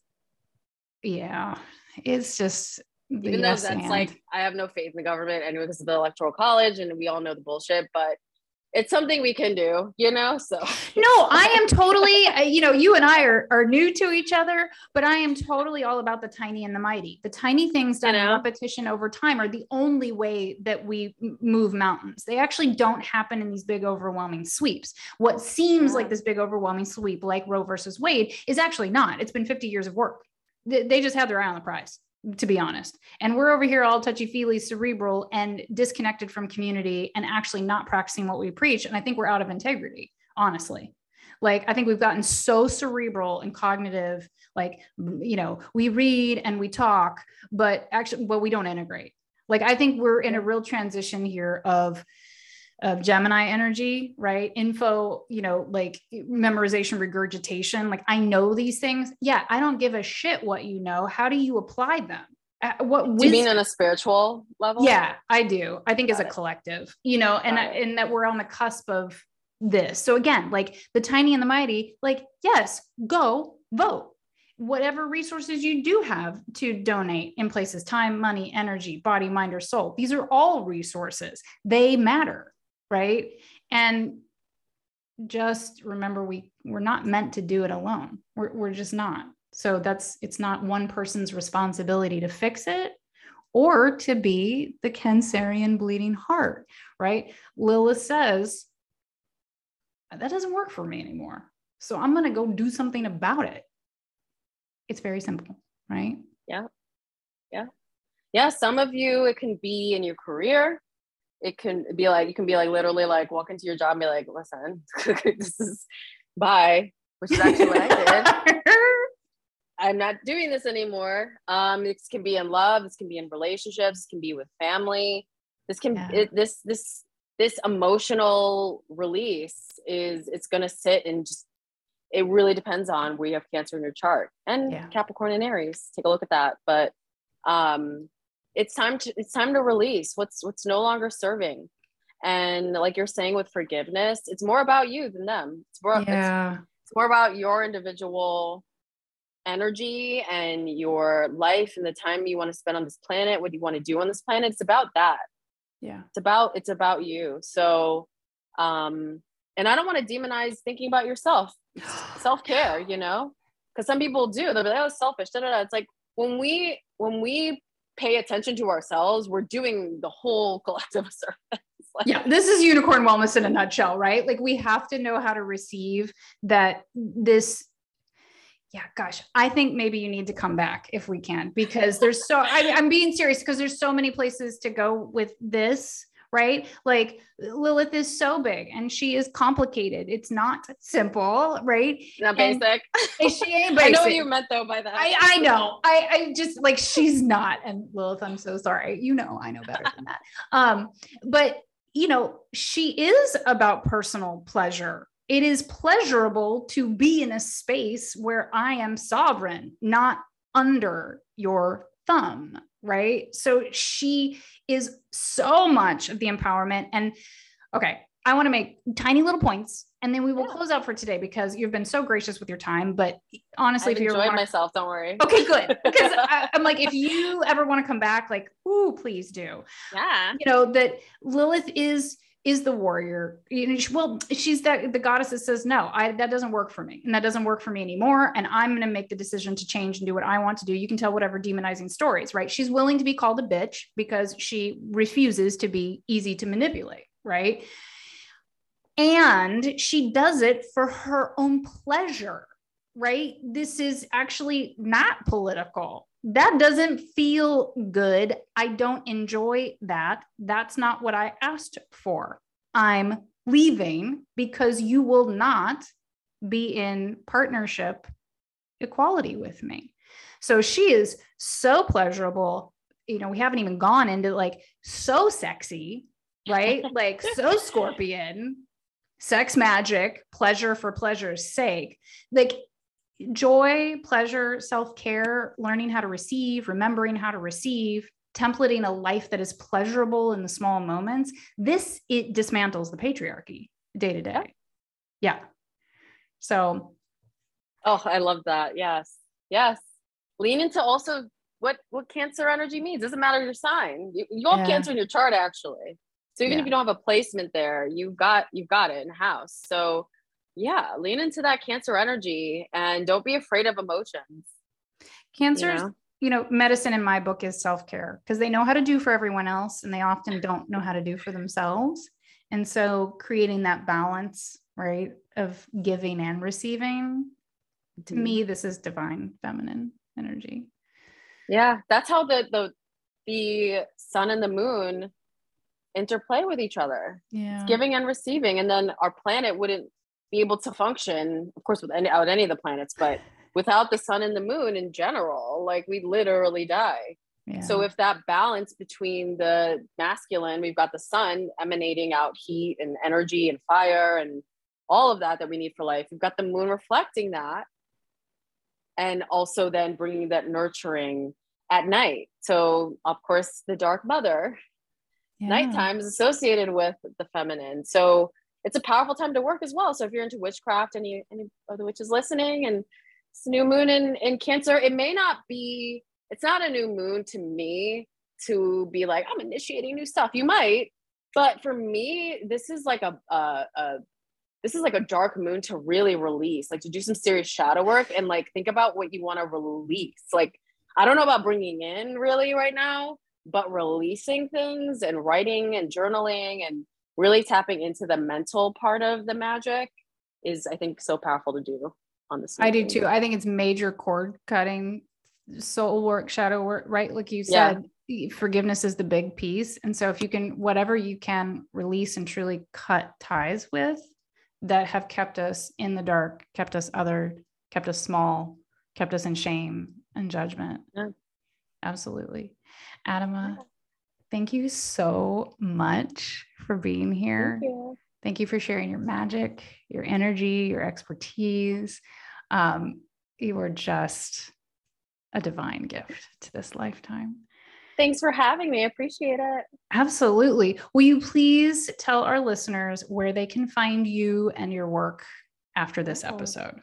yeah, it's just, Even though yes that's and. like, I have no faith in the government anyway, because of the electoral college, and we all know the bullshit, but it's something we can do, you know? So, No, I am totally, uh, you know, you and I are, are new to each other, but I am totally all about the tiny and the mighty. The tiny things done in know? repetition over time are the only way that we move mountains. They actually don't happen in these big, overwhelming sweeps. What seems Yeah. like this big, overwhelming sweep, like Roe versus Wade, is actually not. It's been 50 years of work. They, they just had their eye on the prize. To be honest. And we're over here all touchy feely, cerebral, and disconnected from community and actually not practicing what we preach. And I think we're out of integrity, honestly like i think we've gotten so cerebral and cognitive like you know we read and we talk but actually but we don't integrate like i think we're in a real transition here of of gemini energy right info you know like memorization regurgitation like i know these things yeah i don't give a shit what you know how do you apply them what do you mean on a spiritual level? yeah, I do. I think as a it. collective, you know, and Got it. and that we're on the cusp of this. So again, like the tiny and the mighty, like yes, go vote. Whatever resources you do have to donate in places, time, money, energy, body, mind, or soul. These are all resources. They matter, right? And just remember we we're not meant to do it alone. We're we're just not. So that's it's not one person's responsibility to fix it or to be the Cancerian bleeding heart, right? Lilith says, that doesn't work for me anymore. So I'm going to go do something about it. It's very simple, right? yeah Yeah. Yeah. some of you it can be in your career it can be like you can be like literally like walk into your job and be like listen this is bye which is actually what i did. I'm not doing this anymore. Um this can be in love this can be in relationships this can be with family. This can Yeah. it, this this this emotional release is it's going to sit and just it really depends on where you have cancer in your chart and Yeah. capricorn and aries. Take a look at that. But um it's time to it's time to release what's what's no longer serving. And like you're saying with forgiveness it's more about you than them. It's more yeah. it's more about your individual energy and your life and the time you want to spend on this planet what you want to do on this planet. It's about that. Yeah. it's about it's about you. So um and i don't want to demonize thinking about yourself. Self-care you know? Because some people do. They'll be like oh it's selfish. Da, da, da. it's like when we when we pay attention to ourselves we're doing the whole collective service. Like, yeah this is unicorn wellness in a nutshell right? Like we have to know how to receive that this yeah gosh i think maybe you need to come back if we can because there's so I, i'm being serious because there's so many places to go with this right like lilith is so big and she is complicated it's not simple right not basic she ain't basic. i know what you meant though by that I, I know. I, I just like she's not. And Lilith, I'm so sorry. You know, I know better than that. Um, but you know, she is about personal pleasure. It is pleasurable to be in a space where I am sovereign, not under your thumb. Right. So she is so much of the empowerment. And okay, I want to make tiny little points and then we will Yeah. close out for today because you've been so gracious with your time. But honestly, I've if you enjoyed want to myself don't worry Okay, good. Because I, I'm like, if you ever want to come back, like, ooh, please do. yeah You know that Lilith is is the warrior. You know, she, well, she's that the goddess that says, no, I that doesn't work for me, and that doesn't work for me anymore. And I'm going to make the decision to change and do what I want to do. You can tell whatever demonizing stories, right? She's willing to be called a bitch because she refuses to be easy to manipulate, right? And she does it for her own pleasure right? This is actually not political. That doesn't feel good. I don't enjoy that. That's not what I asked for. I'm leaving because you will not be in partnership equality with me. So she is so pleasurable. You know, we haven't even gone into like so sexy, right? like so scorpion, sex magic, pleasure for pleasure's sake. Like joy, pleasure, self care, learning how to receive, remembering how to receive, templating a life that is pleasurable in the small moments. This it dismantles the patriarchy day to day. Yeah. So. Oh, I love that. Yes. Yes. Lean into also what what Cancer energy means. Doesn't matter your sign. You, you have yeah. Cancer in your chart actually. So even yeah. if you don't have a placement there, you've got you've got it in house. So yeah, lean into that cancer energy and don't be afraid of emotions. Cancer, you know, you know medicine in my book is self-care because they know how to do for everyone else and they often don't know how to do for themselves. And so creating that balance, right, of giving and receiving, to mm-hmm. me, this is divine feminine energy. Yeah, that's how the the the sun and the moon interplay with each other. Yeah. It's giving and receiving. And then our planet wouldn't be able to function, of course, without any of the planets, but without the sun and the moon in general, like we literally die. Yeah. So if that balance between the masculine, we've got the sun emanating out heat and energy and fire and all of that that we need for life. We've got the moon reflecting that and also then bringing that nurturing at night. So of course the dark mother yeah. nighttime is associated with the feminine. So it's a powerful time to work as well. So if you're into witchcraft, any any of the witches listening, and it's new moon in, in Cancer, it may not be. It's not a new moon to me to be like I'm initiating new stuff. You might, but for me, this is like a, a, a this is like a dark moon to really release, like to do some serious shadow work and like think about what you want to release. Like I don't know about bringing in really right now, but releasing things and writing and journaling and really tapping into the mental part of the magic is i think so powerful to do on this i do too. I think it's major cord cutting soul work shadow work right? Like you said yeah. forgiveness is the big piece. And so if you can whatever you can release and truly cut ties with that have kept us in the dark kept us other kept us small kept us in shame and judgment. Yeah. absolutely. Adama, thank you so much for being here. Thank you. Thank you for sharing your magic, your energy, your expertise. Um, you were just a divine gift to this lifetime. Thanks for having me. I appreciate it. Absolutely. Will you please tell our listeners where they can find you and your work after this episode?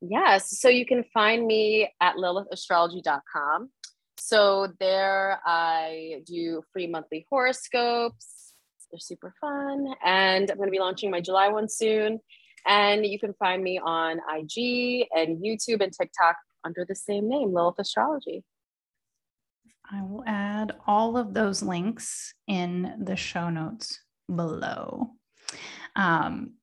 Yes. So you can find me at lilithastrology.com. So there I do free monthly horoscopes. They're super fun. And I'm going to be launching my July one soon. And you can find me on IG and YouTube and TikTok under the same name, Lilith Astrology. I will add all of those links in the show notes below. Um,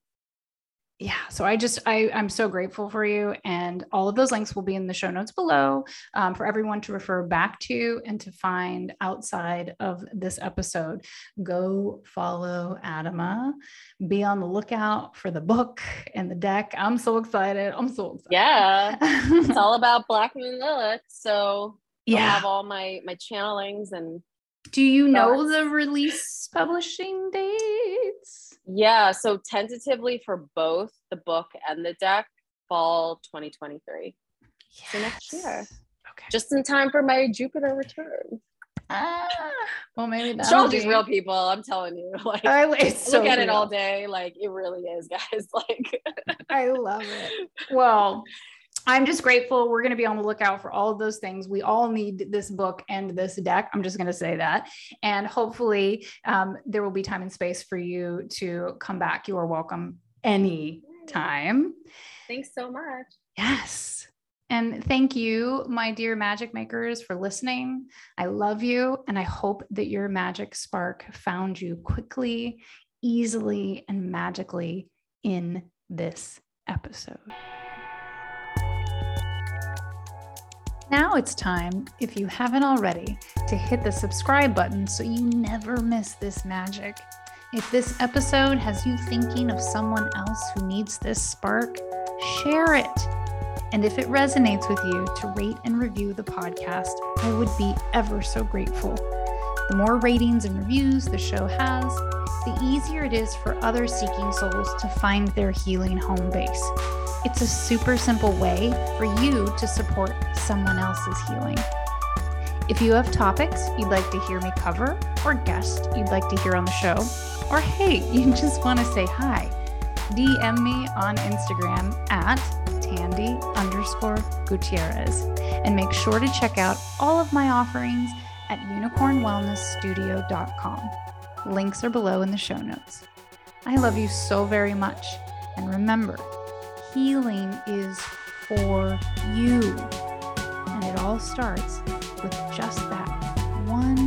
yeah so i just i i'm so grateful for you and all of those links will be in the show notes below um, for everyone to refer back to and to find outside of this episode. Go follow adama. Be on the lookout for the book and the deck. I'm so excited. I'm so excited. Yeah it's all about black moon lilith so yeah. i have all my my channelings and do you know the release publishing dates yeah, so tentatively for both the book and the deck, fall 2023. Yes. So next year. Okay. Just in time for my Jupiter return. Ah, well, maybe astrology's be... real people. I'm telling you, like I look so at real. it all day. Like it really is, guys. Like I love it. Well, I'm just grateful. We're going to be on the lookout for all of those things. We all need this book and this deck. I'm just going to say that. And hopefully, um, there will be time and space for you to come back. You are welcome anytime. Thanks so much. Yes. And thank you, my dear magic makers, for listening. I love you. And I hope that your magic spark found you quickly, easily, and magically in this episode. Now it's time, if you haven't already, to hit the subscribe button so you never miss this magic. If this episode has you thinking of someone else who needs this spark, share it. And if it resonates with you, to rate and review the podcast, I would be ever so grateful. The more ratings and reviews the show has, the easier it is for other seeking souls to find their healing home base. It's a super simple way for you to support someone else's healing. If you have topics you'd like to hear me cover, or guests you'd like to hear on the show, or hey, you just want to say hi, DM me on Instagram at Tandy underscore Gutierrez and make sure to check out all of my offerings at unicornwellnessstudio.com. Links are below in the show notes. I love you so very much. And remember, healing is for you. And it all starts with just that one